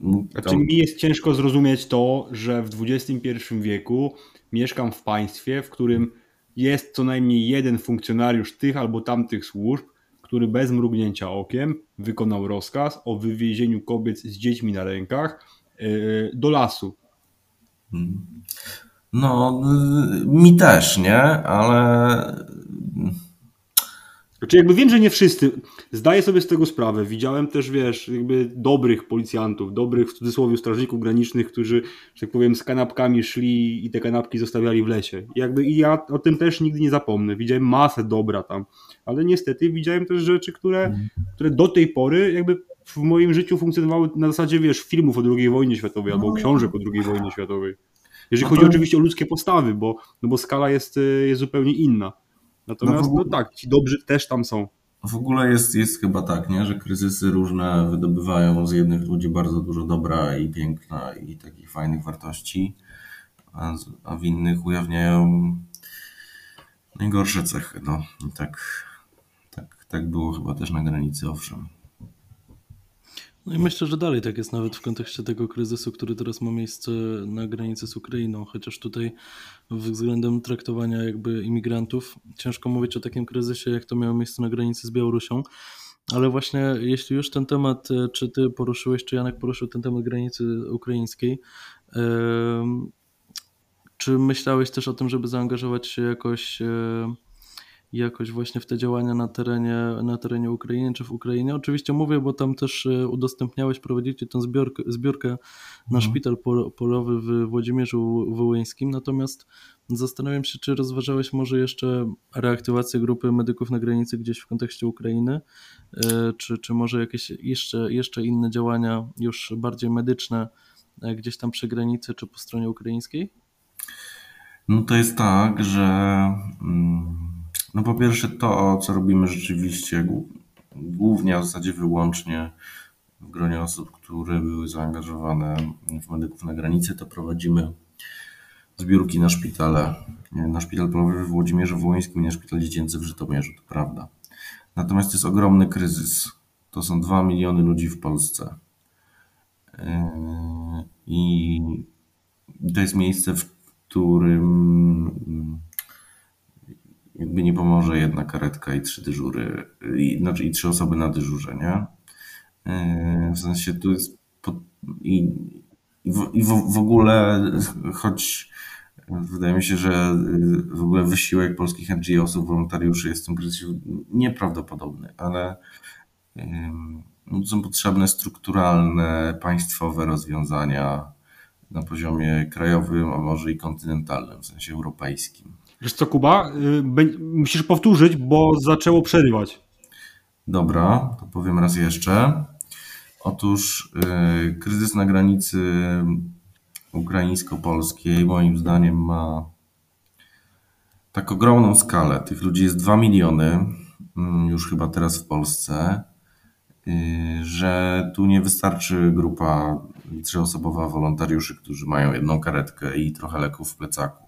No, to... Znaczy mi jest ciężko zrozumieć to, że w XXI wieku mieszkam w państwie, w którym jest co najmniej jeden funkcjonariusz tych albo tamtych służb, który bez mrugnięcia okiem wykonał rozkaz o wywiezieniu kobiet z dziećmi na rękach do lasu. No, mi też, nie? Ale znaczy jakby wiem, że nie wszyscy. Zdaję sobie z tego sprawę. Widziałem też, wiesz, jakby dobrych policjantów, dobrych w cudzysłowie strażników granicznych, którzy, że tak powiem, z kanapkami szli i te kanapki zostawiali w lesie. I jakby i ja o tym też nigdy nie zapomnę. Widziałem masę dobra tam, ale niestety widziałem też rzeczy, które, które do tej pory jakby w moim życiu funkcjonowały na zasadzie, wiesz, filmów o II wojnie światowej albo no. książek o II wojnie światowej. Jeżeli no chodzi oczywiście o ludzkie postawy, bo, no bo skala jest, jest zupełnie inna. Natomiast no, ogóle, no, tak, ci dobrzy też tam są. W ogóle jest, jest chyba tak, nie? że kryzysy różne wydobywają z jednych ludzi bardzo dużo dobra i piękna i takich fajnych wartości, a, a w innych ujawniają najgorsze cechy. No. I tak, tak, tak było chyba też na granicy, owszem. No i myślę, że dalej tak jest nawet w kontekście tego kryzysu, który teraz ma miejsce na granicy z Ukrainą, chociaż tutaj względem traktowania jakby imigrantów ciężko mówić o takim kryzysie, jak to miało miejsce na granicy z Białorusią. Ale właśnie jeśli już ten temat, e, czy ty poruszyłeś, czy Janek poruszył ten temat granicy ukraińskiej, czy myślałeś też o tym, żeby zaangażować się jakoś jakoś właśnie w te działania na terenie, na terenie Ukrainy czy w Ukrainie. Oczywiście mówię, bo tam też e, udostępniałeś, prowadzicie tę zbiorkę, zbiorkę na mhm. szpital polowy w Włodzimierzu Wołyńskim, natomiast zastanawiam się, czy rozważałeś może jeszcze reaktywację grupy medyków na granicy gdzieś w kontekście Ukrainy, e, czy, czy może jakieś jeszcze, jeszcze inne działania już bardziej medyczne e, gdzieś tam przy granicy czy po stronie ukraińskiej? No to jest tak, że mm, no po pierwsze to, co robimy rzeczywiście głównie, a w zasadzie wyłącznie w gronie osób, które były zaangażowane w medyków na granicy, to prowadzimy zbiórki na szpitale. Na szpital polowy w Włodzimierzu Wołyńskim i na szpital dziecięcy w Żytomierzu, to prawda. Natomiast jest ogromny kryzys. To są 2 miliony ludzi w Polsce. Yy, I to jest miejsce, w którym jakby nie pomoże jedna karetka i trzy dyżury, i, znaczy i trzy osoby na dyżurze, nie? E, w sensie tu jest i, i, w, i w, w ogóle, choć wydaje mi się, że w ogóle wysiłek polskich NGO-sów, wolontariuszy jest w tym kryzysie nieprawdopodobny, ale są potrzebne strukturalne, państwowe rozwiązania na poziomie krajowym, a może i kontynentalnym, w sensie europejskim. Wiesz co, Kuba? Y, musisz powtórzyć, bo zaczęło przerywać. Dobra, to powiem raz jeszcze. Otóż yy, kryzys na granicy ukraińsko-polskiej moim zdaniem ma tak ogromną skalę. Tych ludzi jest 2 miliony, mm, już chyba teraz w Polsce, yy, że tu nie wystarczy grupa trzyosobowa wolontariuszy, którzy mają jedną karetkę i trochę leków w plecaku.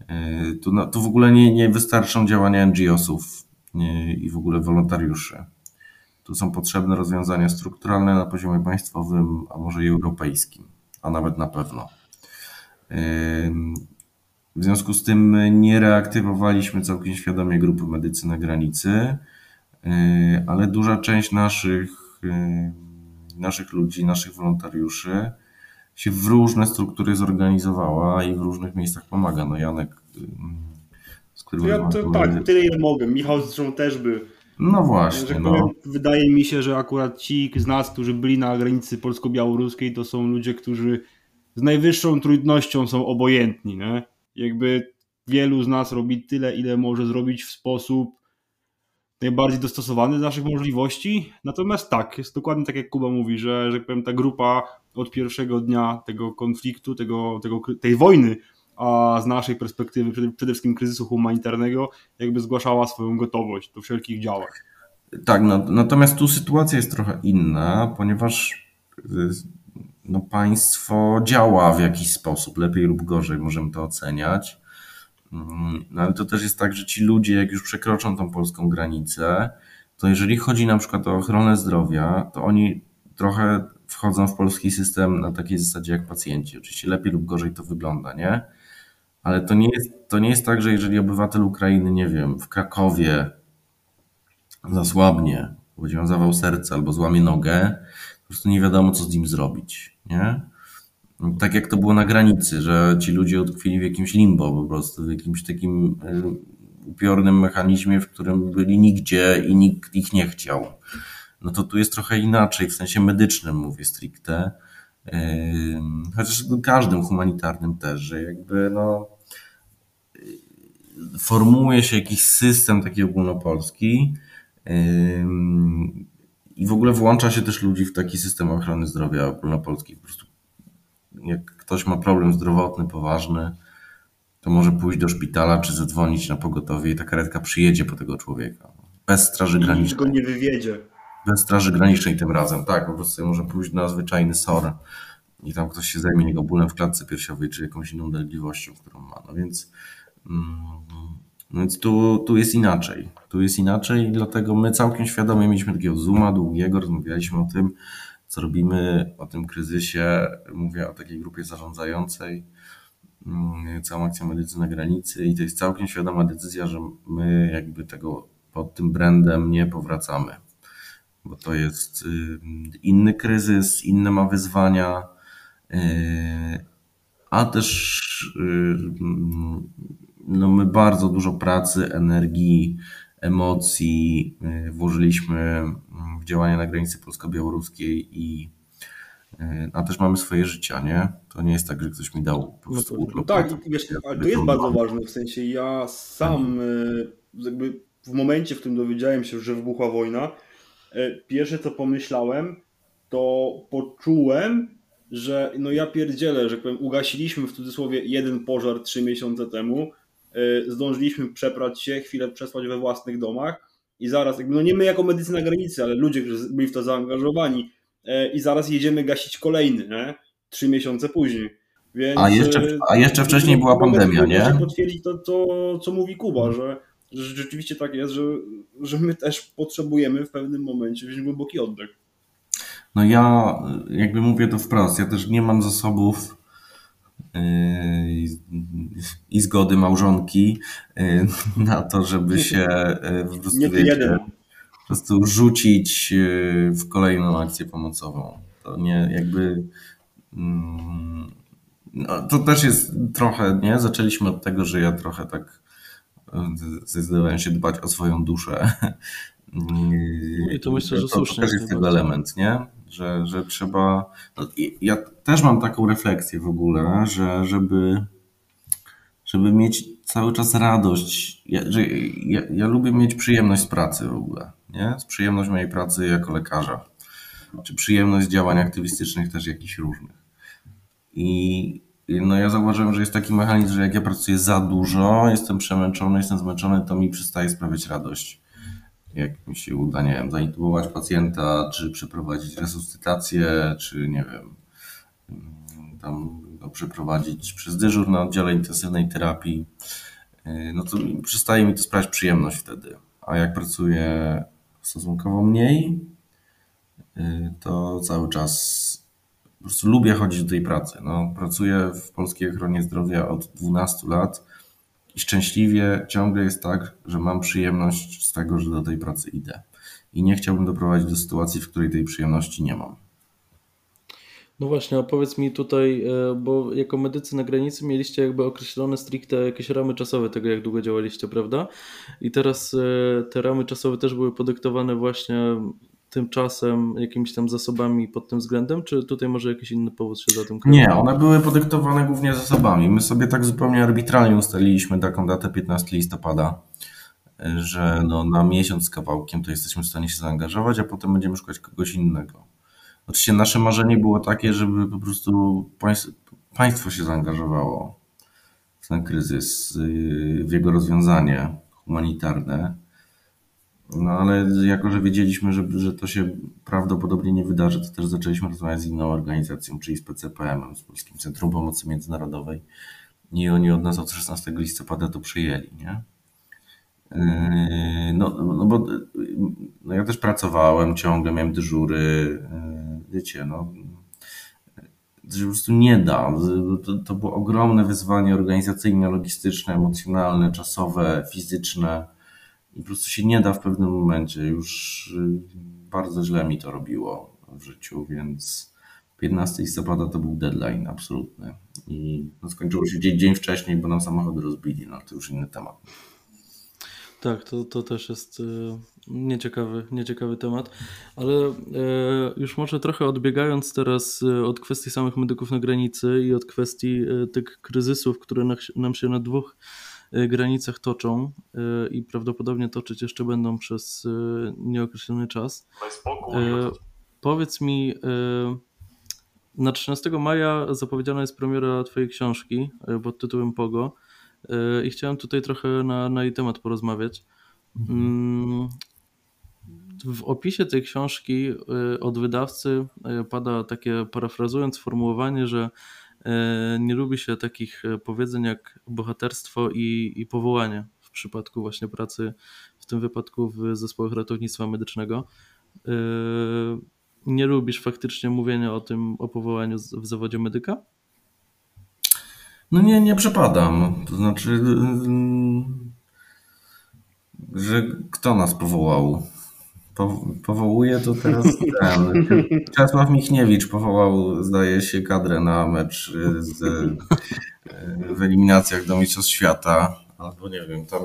Yy, tu, no, tu w ogóle nie, nie wystarczą działania NGO-sów i w ogóle wolontariuszy. Tu są potrzebne rozwiązania strukturalne na poziomie państwowym, a może i europejskim, a nawet na pewno. Yy, w związku z tym nie reaktywowaliśmy całkiem świadomie grupy medycy na granicy, yy, ale duża część naszych, naszych ludzi, naszych wolontariuszy się w różne struktury zorganizowała i w różnych miejscach pomaga. No Janek, z którym... Ja to, tak, tyle ile mogę. Michał zresztą też by. No właśnie. Że no. Wydaje mi się, że akurat ci z nas, którzy byli na granicy polsko-białoruskiej, to są ludzie, którzy z najwyższą trudnością są obojętni. Nie? Jakby wielu z nas robi tyle, ile może zrobić w sposób najbardziej dostosowany do naszych możliwości. Natomiast tak, jest dokładnie tak jak Kuba mówi, że, że powiem, ta grupa od pierwszego dnia tego konfliktu, tego, tego, tej wojny, a z naszej perspektywy przede, wszystkim kryzysu humanitarnego, jakby zgłaszała swoją gotowość do wszelkich działań. Tak, no, natomiast tu sytuacja jest trochę inna, ponieważ y, no, państwo działa w jakiś sposób, lepiej lub gorzej możemy to oceniać. Mm, no, ale to też jest tak, że ci ludzie, jak już przekroczą tą polską granicę, to jeżeli chodzi na przykład o ochronę zdrowia, to oni trochę wchodzą w polski system na takiej zasadzie jak pacjenci. Oczywiście lepiej lub gorzej to wygląda, nie? Ale to nie jest, to nie jest tak, że jeżeli obywatel Ukrainy, nie wiem, w Krakowie zasłabnie, miał zawał serca albo złamie nogę, po prostu nie wiadomo, co z nim zrobić, nie? Tak jak to było na granicy, że ci ludzie utkwili w jakimś limbo po prostu, w jakimś takim e, upiornym mechanizmie, w którym byli nigdzie i nikt ich nie chciał. No to tu jest trochę inaczej, w sensie medycznym mówię stricte, chociaż każdym humanitarnym też, że jakby no formułuje się jakiś system taki ogólnopolski i w ogóle włącza się też ludzi w taki system ochrony zdrowia ogólnopolski. Po prostu jak ktoś ma problem zdrowotny, poważny, to może pójść do szpitala czy zadzwonić na pogotowie i ta karetka przyjedzie po tego człowieka. Bez straży granicznej. go nie wywiedzie. Bez straży granicznej tym razem, tak. Po prostu może pójść na zwyczajny SOR i tam ktoś się zajmie jego bólem w klatce piersiowej czy jakąś inną dolegliwością, którą ma. No więc no więc tu, tu jest inaczej. Tu jest inaczej dlatego my całkiem świadomie mieliśmy takiego zooma długiego, rozmawialiśmy o tym, co robimy, o tym kryzysie. Mówię o takiej grupie zarządzającej mm, całą akcją medycyny na granicy i to jest całkiem świadoma decyzja, że my jakby tego pod tym brandem nie powracamy, bo to jest y, inny kryzys, inne ma wyzwania, y, a też y, no my bardzo dużo pracy, energii, emocji włożyliśmy w działania na granicy polsko-białoruskiej i a też mamy swoje życia, nie? To nie jest tak, że ktoś mi dał po prostu no urlop. Tak, wiesz, ale to jest bardzo ważne, w sensie ja sam y, jakby w momencie, w którym dowiedziałem się, że wybuchła wojna, pierwsze co pomyślałem, to poczułem, że no ja pierdzielę, że powiem, ugasiliśmy w cudzysłowie jeden pożar trzy miesiące temu, Y, zdążyliśmy przeprać się, chwilę przespać we własnych domach i zaraz, no nie my jako medycy na granicy, ale ludzie, którzy byli w to zaangażowani y, i zaraz jedziemy gasić kolejny, nie? Trzy miesiące później. Więc, a, jeszcze, a jeszcze wcześniej była pandemia, nie? Potwierdzić to, to, co mówi Kuba, że, że rzeczywiście tak jest, że, że my też potrzebujemy w pewnym momencie wziąć głęboki oddech. No ja jakby mówię to wprost, ja też nie mam zasobów i zgody małżonki y, na to, żeby się y, po prostu, wiecie, po prostu rzucić y, w kolejną akcję pomocową. To nie jakby. Mm, no, to też jest trochę, nie? Zaczęliśmy od tego, że ja trochę tak zdecydowałem się dbać o swoją duszę. I to myślę, że to, słusznie. To też jest tego element, nie? Że, że trzeba. No, ja też mam taką refleksję w ogóle, że żeby, żeby mieć cały czas radość, ja, że ja, ja lubię mieć przyjemność z pracy w ogóle, nie? Z przyjemność mojej pracy jako lekarza, czy przyjemność działań aktywistycznych też jakichś różnych. I no ja zauważyłem, że jest taki mechanizm, że jak ja pracuję za dużo, jestem przemęczony, jestem zmęczony, to mi przestaje sprawiać radość. Jak mi się uda, nie wiem, zaintubować pacjenta, czy przeprowadzić resuscytację, czy nie wiem, tam go przeprowadzić przez dyżur na oddziale intensywnej terapii, no to przestaje mi to sprawiać przyjemność wtedy. A jak pracuję stosunkowo mniej, to cały czas prostu lubię chodzić do tej pracy. No, pracuję w polskiej ochronie zdrowia od 12 lat i szczęśliwie ciągle jest tak, że mam przyjemność z tego, że do tej pracy idę. I nie chciałbym doprowadzić do sytuacji, w której tej przyjemności nie mam. No właśnie, a powiedz mi tutaj, e, bo jako medycy na granicy mieliście jakby określone stricte jakieś ramy czasowe tego, jak długo działaliście, prawda? I teraz e, te ramy czasowe też były podyktowane właśnie tymczasem, jakimiś tam zasobami pod tym względem, czy tutaj może jakiś inny powód się za tym kryje? Nie, one były podyktowane głównie zasobami. My sobie tak zupełnie arbitralnie ustaliliśmy taką datę 15 listopada, że no, na miesiąc z kawałkiem to jesteśmy w stanie się zaangażować, a potem będziemy szukać kogoś innego. Oczywiście nasze marzenie było takie, żeby po prostu państwo się zaangażowało w ten kryzys, w jego rozwiązanie humanitarne no ale jako, że wiedzieliśmy, że, że to się prawdopodobnie nie wydarzy, to też zaczęliśmy rozmawiać z inną organizacją, czyli z PCPM, z Polskim Centrum Pomocy Międzynarodowej. I oni od nas od 16 listopada to przyjęli, nie? Yy, no, no bo no ja też pracowałem ciągle, miałem dyżury, yy, wiecie, no to się po prostu nie da. To, to było ogromne wyzwanie organizacyjne, logistyczne, emocjonalne, czasowe, fizyczne i po prostu się nie da w pewnym momencie. Już y, bardzo źle mi to robiło w życiu, więc 15 listopada to był deadline absolutny. I no, skończyło się dzień, dzień wcześniej, bo nam samochody rozbili, no to już inny temat. Tak, to, to też jest y, nieciekawy, nieciekawy temat, ale y, już może trochę odbiegając teraz od kwestii samych medyków na granicy i od kwestii tych kryzysów, które nam się na dwóch granicach toczą y, i prawdopodobnie toczyć jeszcze będą przez y, nieokreślony czas. Powiedz mi, na 13 maja zapowiedziana jest premiera Twojej książki pod tytułem Pogo i chciałem tutaj trochę na, na jej temat porozmawiać. Mm, w opisie tej książki od wydawcy pada takie, parafrazując sformułowanie, że nie lubi się takich e, powiedzeń jak bohaterstwo i, i powołanie w przypadku właśnie pracy, w tym wypadku w zespołach ratownictwa medycznego. E, nie lubisz faktycznie mówienia o tym, o powołaniu w zawodzie medyka? No nie, nie przepadam. To znaczy, mm, że kto nas powołał? Powołuje to teraz ten. Czesław Michniewicz powołał, zdaje się, kadrę na mecz z, w eliminacjach do Mistrzostw Świata. Albo nie wiem, tam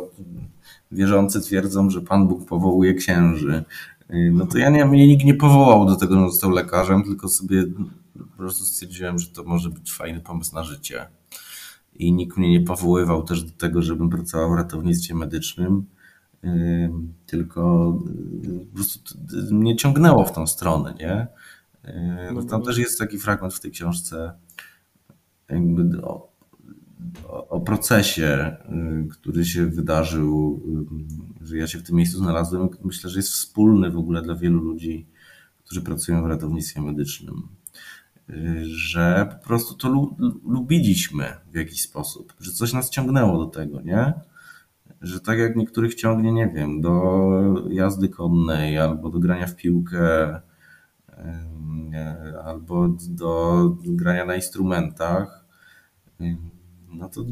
wierzący twierdzą, że Pan Bóg powołuje księży. No to ja nie, mnie nikt nie powołał do tego, że został lekarzem, tylko sobie po prostu stwierdziłem, że to może być fajny pomysł na życie. I nikt mnie nie powoływał też do tego, żebym pracował w ratownictwie medycznym tylko y, po prostu mnie ciągnęło w tą stronę, nie? No tam też jest taki fragment w tej książce jakby o, o, procesie, y, który się wydarzył, y, że ja się w tym miejscu znalazłem. Myślę, że jest wspólny w ogóle dla wielu ludzi, którzy pracują w ratownictwie medycznym. Że po prostu to lubiliśmy w jakiś sposób, że coś nas ciągnęło do tego, nie? Że tak jak niektórych ciągnie, nie wiem, do jazdy konnej albo do grania w piłkę, albo do grania na instrumentach, no to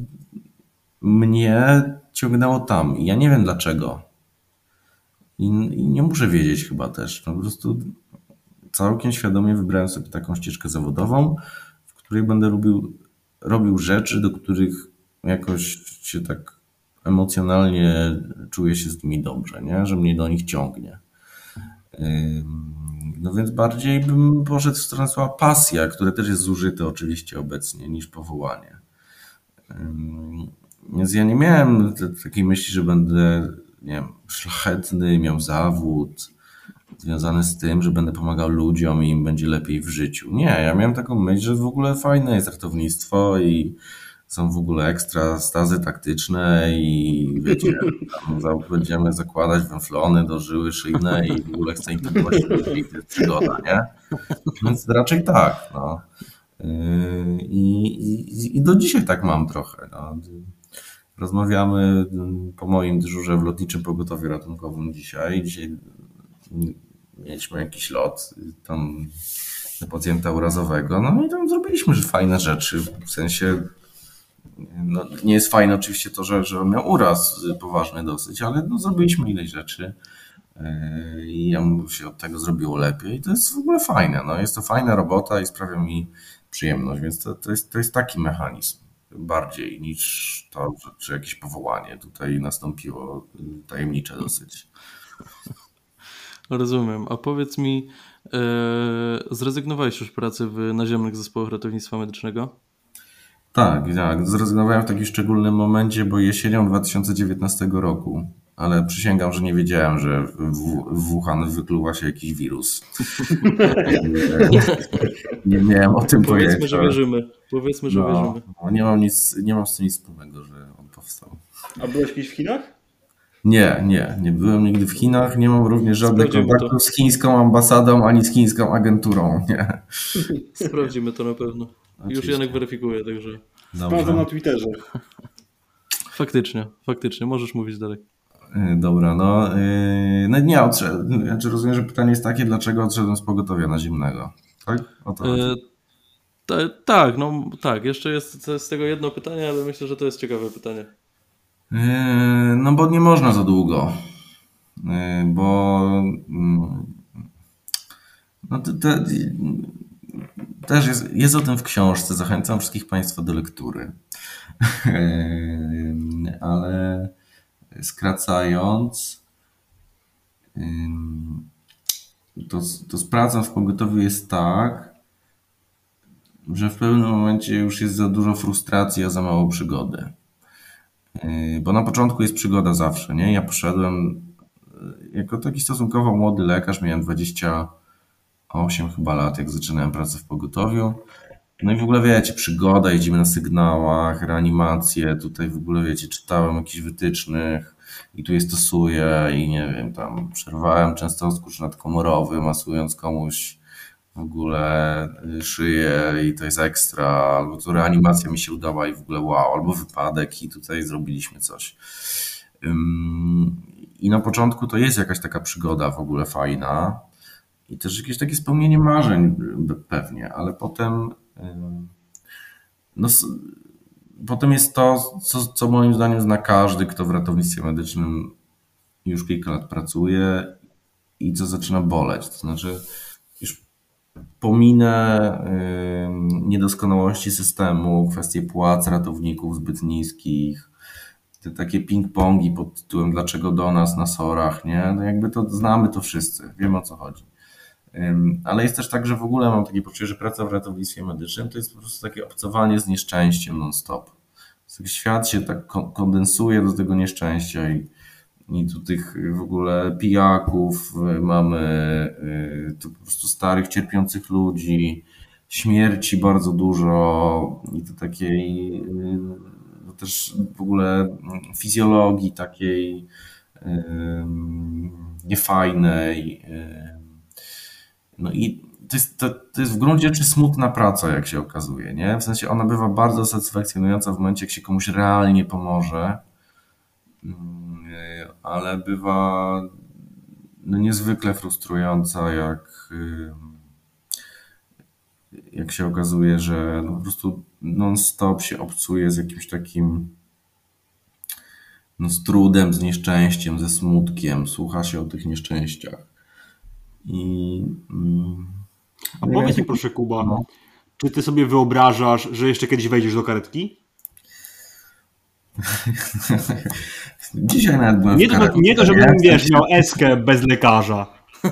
mnie ciągnęło tam. I ja nie wiem dlaczego. I, I, nie muszę wiedzieć chyba też. No po prostu całkiem świadomie wybrałem sobie taką ścieżkę zawodową, w której będę lubił, robił rzeczy, do których jakoś się tak emocjonalnie czuję się z nimi dobrze, nie? że mnie do nich ciągnie. No więc bardziej bym poszedł w stronę słowa pasja, które też jest zużyte oczywiście obecnie, niż powołanie. Więc ja nie miałem takiej myśli, że będę nie wiem, szlachetny, miał zawód związany z tym, że będę pomagał ludziom i im będzie lepiej w życiu. Nie, ja miałem taką myśl, że w ogóle fajne jest ratownictwo i są w ogóle ekstra stazy taktyczne i wiecie, tam będziemy zakładać węflony do żyły szyjne i w ogóle chcę intubować ludzi, to jest przygoda, nie? Więc raczej tak, no. Yy, I, i, I do dzisiaj tak mam trochę. No. Rozmawiamy po moim dyżurze w lotniczym pogotowiu ratunkowym dzisiaj. Dzisiaj mieliśmy jakiś lot tam pacjenta urazowego, no i tam zrobiliśmy fajne rzeczy, w sensie no, nie jest fajne oczywiście to, że, że miał uraz poważny dosyć, ale no, zrobiliśmy ileś rzeczy yy, i jemu się od tego zrobiło lepiej. I to jest w ogóle fajne. No, jest to fajna robota i sprawia mi przyjemność, więc to, to, jest, to jest taki mechanizm bardziej niż to, że, że jakieś powołanie tutaj nastąpiło tajemnicze dosyć. Rozumiem. A powiedz mi, yy, zrezygnowałeś już pracy w naziemnych zespołach ratownictwa medycznego? Tak, tak. Zrezygnowałem w takim szczególnym momencie, bo jesienią 2019 roku, ale przysięgam, że nie wiedziałem, że w, w Wuhan wykluwa się jakiś wirus. nie miałem o tym Powiedzmy, pojęcia. że wierzymy. Powiedzmy, że no, wierzymy. No, nie, mam nic, nie mam z tym nic wspólnego, że on powstał. A byłeś kiedyś w Chinach? Nie, nie, nie byłem nigdy w Chinach, nie mam również żadnych kontaktów z chińską ambasadą ani z chińską agenturą, nie. Sprawdzimy to na pewno. Już Oczywiście. Janek weryfikuje, także Sprawdzam na Twitterze. faktycznie, faktycznie, możesz mówić dalej. Y, Dobra, no, yy, no nie, odszedłem, znaczy rozumiem, że pytanie jest takie, dlaczego odszedłem z pogotowia naziemnego, tak? O to. E, ta, tak, no tak, jeszcze jest z tego jedno pytanie, ale myślę, że to jest ciekawe pytanie. Yy, No bo nie można za długo. Yy, Bo mm, no to, to, też jest, jest o tym w książce. Zachęcam wszystkich Państwa do lektury. Ale skracając, to, to z pracą w pogotowiu jest tak, że w pewnym momencie już jest za dużo frustracji, a za mało przygody. Yy, Bo na początku jest przygoda zawsze, nie? Ja poszedłem yy, jako taki stosunkowo młody lekarz, miałem 28 chyba lat, jak zaczynałem pracę w pogotowiu. No i w ogóle wiecie, przygoda, jedziemy na sygnałach, reanimacje, tutaj w ogóle wiecie, czytałem jakichś wytycznych i tu je stosuję i nie wiem, tam przerwałem często odkurz nadkomorowy, masując komuś w ogóle y, szyję i to jest ekstra, albo tu reanimacja mi się udała i w ogóle wow, albo wypadek i tutaj zrobiliśmy coś. I na początku to jest jakaś taka przygoda w ogóle fajna i też jakieś takie spełnienie marzeń pewnie, ale potem no, potem jest to, co, co moim zdaniem zna każdy, kto w ratownictwie medycznym już kilka lat pracuje i co zaczyna boleć. To znaczy, już pominę niedoskonałości systemu, kwestie płac ratowników zbyt niskich, te takie ping-pongi pod tytułem dlaczego do nas na sorach, nie? No jakby to znamy to wszyscy, wiemy o co chodzi. Ale jest też tak, że w ogóle mam takie poczucie, że praca w ratownictwie medycznym to jest po prostu takie obcowanie z nieszczęściem non-stop. Świat się tak kon- kondensuje do tego nieszczęścia i, i tu tych w ogóle pijaków y, mamy, y, tu po prostu starych, cierpiących ludzi, śmierci bardzo dużo i to takiej y, no też w ogóle fizjologii takiej niefajnej. No i to jest, to, to jest w gruncie rzeczy smutna praca, jak się okazuje, nie? W sensie ona bywa bardzo satysfakcjonująca w momencie, jak się komuś realnie pomoże, Ym, ale bywa no, niezwykle frustrująca, jak, ym, jak się okazuje, że no, po prostu non-stop się obcuje z jakimś takim no, z trudem, z nieszczęściem, ze smutkiem, słucha się o tych nieszczęściach. I, mm, A powiedz mi proszę Kuba, no. czy ty sobie wyobrażasz, że jeszcze kiedyś wejdziesz do karetki? Dzisiaj nawet byłem nie w karetce. To, nie to, żebym, wiesz, miał eskę bez lekarza.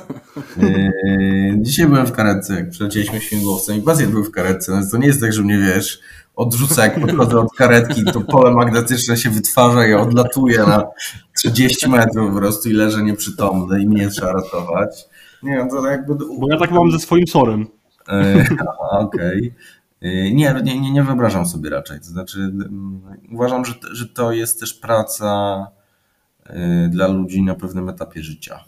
Yy, dzisiaj byłem w karetce, jak przylecieliśmy śmigłowcem i pacjent był w karetce. To nie jest tak, że mnie, wiesz, odrzuca, jak podchodzę od karetki, to pole magnetyczne się wytwarza i odlatuje na 30 metrów po prostu i leżę nieprzytomny i mnie trzeba ratować. Nie, no to jakby... Bo ja tak mam ze swoim sorem. Yy, Okej. Okay. Yy, nie, nie, nie, nie wyobrażam sobie raczej. To znaczy, uważam, że, że to jest też praca dla ludzi na pewnym etapie życia.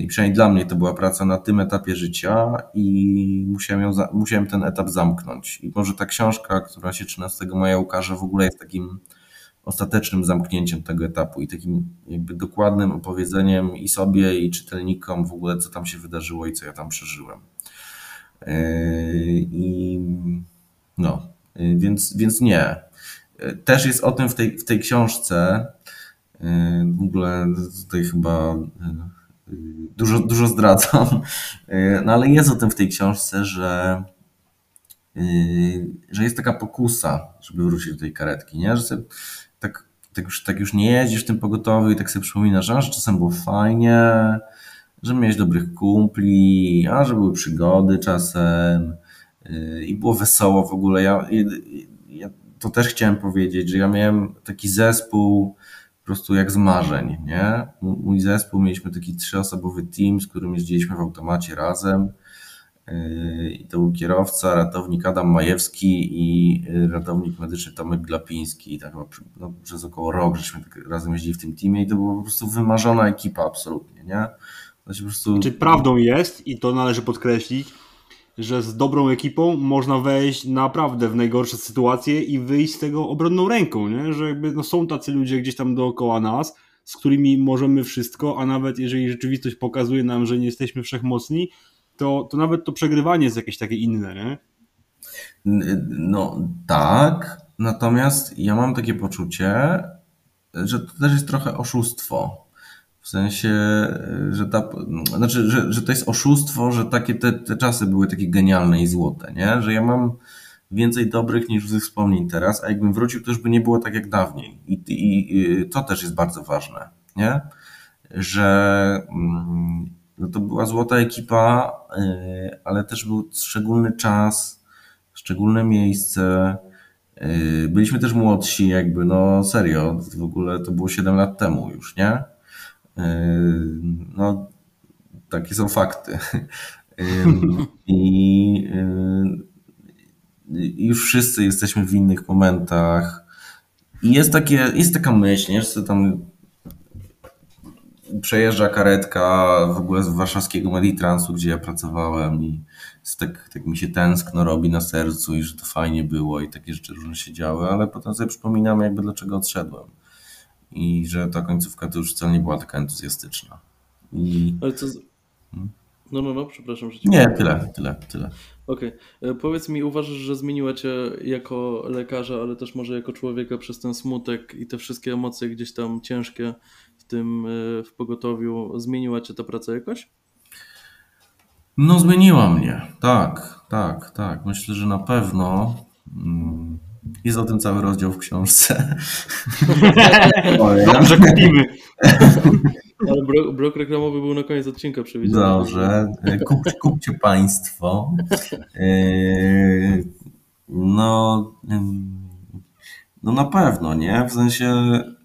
I przynajmniej dla mnie to była praca na tym etapie życia i musiałem, ją, musiałem ten etap zamknąć. I może ta książka, która się 13 maja ukaże, w ogóle jest takim ostatecznym zamknięciem tego etapu i takim jakby dokładnym opowiedzeniem i sobie, i czytelnikom w ogóle, co tam się wydarzyło i co ja tam przeżyłem. I no, więc, więc nie. Też jest o tym w tej, w tej książce. W ogóle tutaj chyba dużo, dużo zdradzam, no ale jest o tym w tej książce, że, że jest taka pokusa, żeby wrócić do tej karetki, nie? że sobie, tak, tak, już, tak już nie jeździsz w tym pogotowiu i tak sobie przypominasz, że czasem było fajnie, że miałeś dobrych kumpli, a że były przygody czasem i było wesoło w ogóle. Ja, ja to też chciałem powiedzieć, że ja miałem taki zespół, prostu jak z marzeń, nie? Mój zespół, mieliśmy taki trzyosobowy team, z którym jeździliśmy w automacie razem. I to był kierowca, ratownik Adam Majewski i ratownik medyczny Tomek Glapiński. I tak no, przez około rok żeśmy tak razem jeździli w tym teamie i to była po prostu wymarzona ekipa absolutnie, nie? Się po prostu... Czy prawdą jest, i to należy podkreślić, że z dobrą ekipą można wejść naprawdę w najgorsze sytuacje i wyjść z tego obronną ręką, nie? że jakby no, są tacy ludzie gdzieś tam dookoła nas, z którymi możemy wszystko, a nawet jeżeli rzeczywistość pokazuje nam, że nie jesteśmy wszechmocni, to, to nawet to przegrywanie jest jakieś takie inne, nie? No tak, natomiast ja mam takie poczucie, że to też jest trochę oszustwo. W sensie, że, ta, znaczy, że, że to jest oszustwo, że takie te, te czasy były takie genialne i złote, nie? Że ja mam więcej dobrych niż złych wspomnień teraz, a jakbym wrócił, to już by nie było tak jak dawniej. I, i, i to też jest bardzo ważne, nie? Że mm, no to była złota ekipa, y, ale też był szczególny czas, szczególne miejsce. Y, byliśmy też młodsi, jakby, no serio, w ogóle to było 7 lat temu już, nie? Yy, no, takie są fakty. I już wszyscy jesteśmy w innych momentach. I jest, takie, jest taka myśl, nie? że tam przejeżdża karetka w ogóle z warszawskiego Meditransu, gdzie ja pracowałem i tak, tak mi się tęskno robi na sercu i że to fajnie było i takie rzeczy różne się działy, ale potem sobie przypominam jakby dlaczego odszedłem i że ta końcówka to już wcale nie była taka entuzjastyczna. I... Ale co... Z... Hmm? No, no, no, przepraszam. Że nie, tyle, tyle, tyle. Okej. Okay. E, powiedz mi, uważasz, że zmieniła cię jako lekarza, ale też może jako człowieka przez ten smutek i te wszystkie emocje gdzieś tam ciężkie w tym e, w pogotowiu, zmieniła cię ta praca jakoś? No zmieniła mnie, tak, tak, tak. Myślę, że na pewno. Mm, jest o tym cały rozdział w książce. Dobrze, kupimy. Ale blok, blok reklamowy był na koniec odcinka przewidziany. Dobrze. Kup, kupcie Państwo. Yy, no, no na pewno, nie? W sensie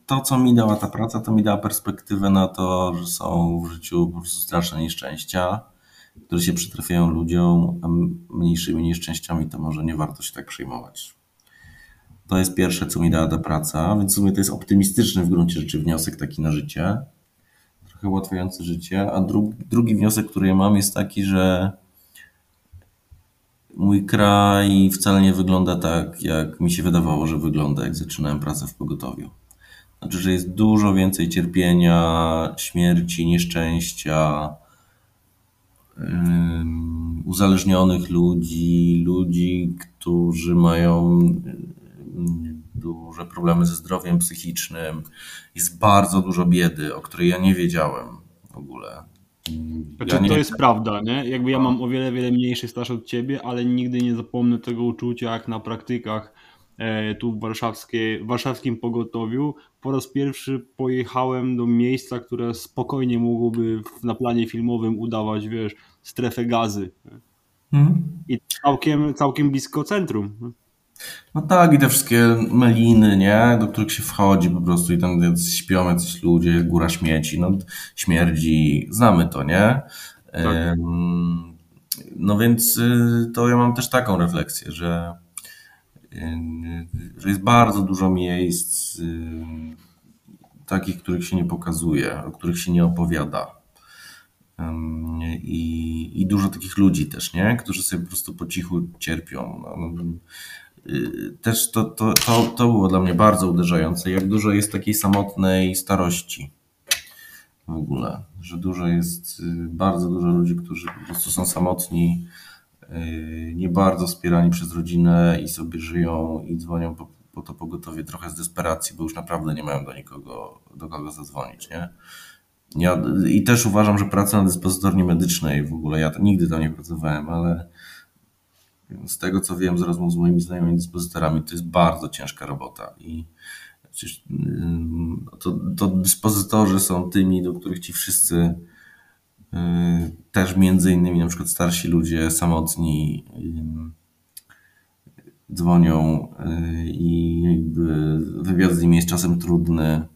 to, co mi dała ta praca, to mi dała perspektywę na to, że są w życiu po prostu straszne nieszczęścia, które się przytrafiają ludziom, a mniejszymi nieszczęściami to może nie warto się tak przejmować. To jest pierwsze, co mi dała ta praca, więc w sumie to jest optymistyczny w gruncie rzeczy wniosek taki na życie. Trochę ułatwiający życie. A drugi, drugi wniosek, który ja mam, jest taki, że mój kraj wcale nie wygląda tak, jak mi się wydawało, że wygląda, jak zaczynałem pracę w pogotowiu. Znaczy, że jest dużo więcej cierpienia, śmierci, nieszczęścia, uzależnionych ludzi, ludzi, którzy mają duże problemy ze zdrowiem psychicznym, jest bardzo dużo biedy, o której ja nie wiedziałem w ogóle. Znaczy, ja nie... To jest prawda, nie? Jakby ja mam o wiele, wiele mniejszy staż od ciebie, ale nigdy nie zapomnę tego uczucia, jak na praktykach tu w warszawskie, warszawskim pogotowiu po raz pierwszy pojechałem do miejsca, które spokojnie mogłoby na planie filmowym udawać, wiesz, strefę gazy. Hmm. I całkiem, całkiem blisko centrum. No tak, i te wszystkie meliny, nie? Do których się wchodzi po prostu i tam śpią jacyś ludzie, góra śmieci, no śmierdzi, znamy to, nie? Tak. No więc y, to ja mam też taką refleksję, że, że jest bardzo dużo miejsc y, takich, których się nie pokazuje, o których się nie opowiada. I, i dużo takich ludzi też, nie? Którzy sobie po prostu po cichu cierpią. No, no też to, to, to, to było dla mnie bardzo uderzające, jak dużo jest takiej samotnej starości w ogóle, że dużo jest, bardzo dużo ludzi, którzy po prostu są samotni, nie bardzo wspierani przez rodzinę i sobie żyją i dzwonią po, po to pogotowie trochę z desperacji, bo już naprawdę nie mają do nikogo, do kogo zadzwonić, nie? Ja, I też uważam, że praca na dyspozytorni medycznej, w ogóle ja nigdy tam nie pracowałem, ale z tego co wiem z rozmów z moimi znajomymi dyspozytorami, to jest bardzo ciężka robota i to, to dyspozytorzy są tymi, do których ci wszyscy y, też między innymi na przykład starsi ludzie samotni y, dzwonią y, i jakby wywiad z nimi jest czasem trudny.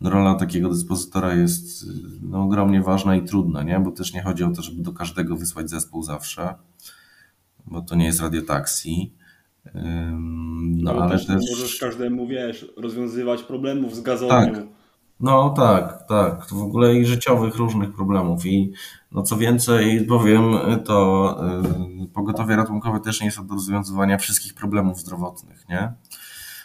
No, rola takiego dyspozytora jest no, ogromnie ważna i trudna, nie? bo też nie chodzi o to, żeby do każdego wysłać zespół zawsze bo to nie jest radiotaksi. No, no ale też, też, możesz każdemu, wiesz, rozwiązywać problemów z gazownią. Tak. No tak, tak. To w ogóle i życiowych różnych problemów. I no co więcej powiem, to y, pogotowie ratunkowe też nie jest od rozwiązywania wszystkich problemów zdrowotnych, nie?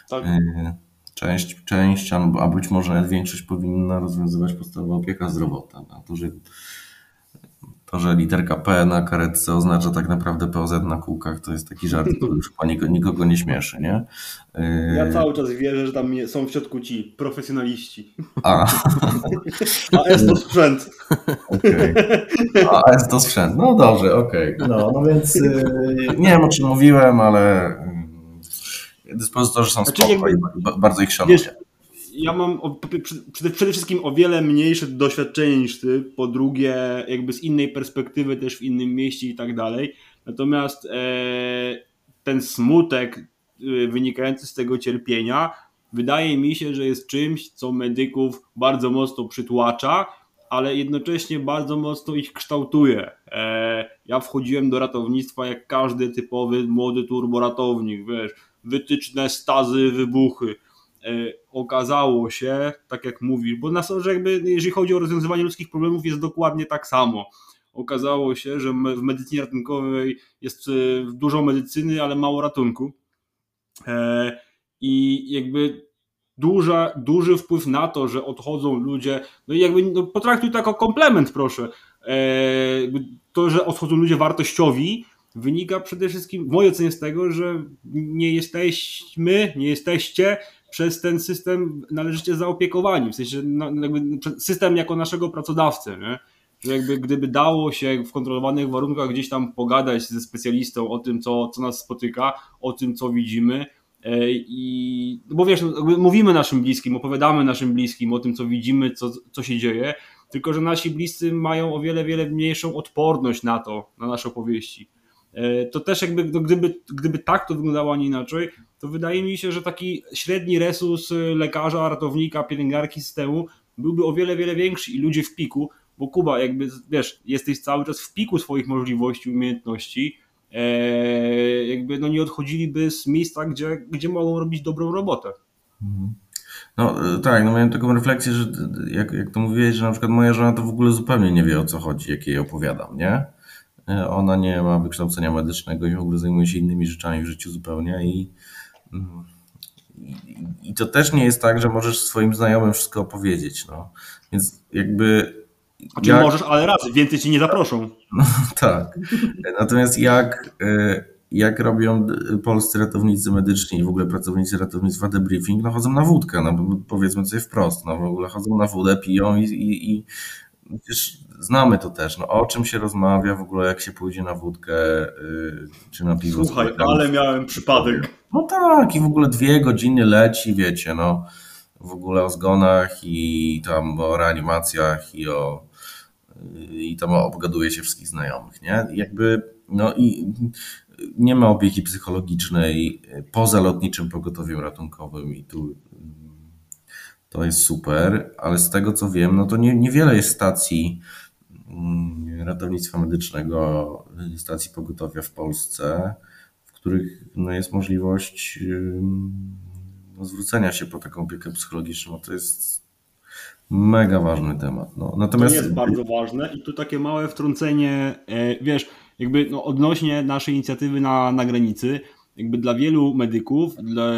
Tak. Y, część, część, a być może większość powinna rozwiązywać podstawowa opieka zdrowotna. To, że to, że literka P na karetce oznacza tak naprawdę POZ na kółkach, to jest taki żart, który już nikogo, nikogo nie śmieszy, nie? Ja y, cały czas wierzę, że tam są w środku ci profesjonaliści. A, A S to sprzęt. Okay. A S to sprzęt. No dobrze, okej. Okay. No, no więc yy, nie wiem o czym mówiłem, ale yy, dyspozytorzy są znaczy, spoko jakby, bardzo ich szanuję. Ja mam o, przede wszystkim o wiele mniejsze doświadczenie niż ty, po drugie jakby z innej perspektywy też w innym mieście i tak dalej, natomiast e, ten smutek e, wynikający z tego cierpienia wydaje mi się, że jest czymś, co medyków bardzo mocno przytłacza, ale jednocześnie bardzo mocno ich kształtuje. E, ja wchodziłem do ratownictwa jak każdy typowy młody turboratownik, wiesz, wytyczne, stazy, wybuchy, okazało się, tak jak mówisz, bo na że jakby jeżeli chodzi o rozwiązywanie ludzkich problemów jest dokładnie tak samo. Okazało się, że w medycynie ratunkowej jest e, dużo medycyny, ale mało ratunku. E, I jakby duża, duży wpływ na to, że odchodzą ludzie, no i jakby no potraktuj to jako komplement, proszę. To, że odchodzą ludzie wartościowi, wynika przede wszystkim w mojej ocenie z tego, że nie jesteśmy, nie jesteście przez ten system należycie zaopiekowani, w sensie no, system jako naszego pracodawcę, nie? że jakby gdyby dało się w kontrolowanych warunkach gdzieś tam pogadać ze specjalistą o tym, co, co nas spotyka, o tym, co widzimy, e, i, no bo wiesz, no, mówimy naszym bliskim, opowiadamy naszym bliskim o tym, co widzimy, co, co się dzieje, tylko że nasi bliscy mają o wiele, wiele mniejszą odporność na to, na nasze opowieści. E, to też jakby, no gdyby, gdyby tak to wyglądało, a nie inaczej, to wydaje mi się, że taki średni resus y, lekarza, ratownika, pielęgniarki systemu byłby o wiele, wiele większy i ludzie w piku, bo Kuba, jakby wiesz, jesteś cały czas w piku swoich możliwości, umiejętności, e, jakby no nie odchodziliby z miejsca, gdzie, gdzie mogą robić dobrą robotę. Mhm. No tak, no miałem taką refleksję, że jak, jak to mówiłeś, że na przykład moja żona to w ogóle zupełnie nie wie o co chodzi, jak jej opowiadam, nie? E, ona nie ma wykształcenia medycznego i w ogóle zajmuje się innymi rzeczami w życiu zupełnie i, i, to też nie jest tak, że możesz swoim znajomym wszystko opowiedzieć, no. Więc jakby... Znaczy jak... możesz, ale raz, więcej ci nie zaproszą. No, tak. Natomiast jak, e, jak robią polscy ratownicy medyczni i w ogóle pracownicy ratownictwa debriefing, no chodzą na wódkę, no powiedzmy sobie wprost, no w ogóle chodzą na wódę, piją i, i, i znamy to też, no o czym się rozmawia w ogóle, jak się pójdzie na wódkę yy, czy na piwo. Słuchaj, ale miałem przypadek. No tak, i w ogóle dwie godziny leci, wiecie, no w ogóle o zgonach i tam o reanimacjach i o i tam obgaduje się wszystkich znajomych, nie? Jakby, no i nie ma opieki psychologicznej poza lotniczym pogotowiem ratunkowym i tu to jest super, ale z tego co wiem, no to nie, niewiele jest stacji ratownictwa medycznego, stacji pogotowia w Polsce, w których no, jest możliwość no, zwrócenia się po taką opiekę psychologiczną. To jest mega ważny temat. No, natomiast... To jest bardzo ważne i tu takie małe wtrącenie, e, wiesz, jakby no, odnośnie naszej inicjatywy na, na granicy, jakby dla wielu medyków, dla,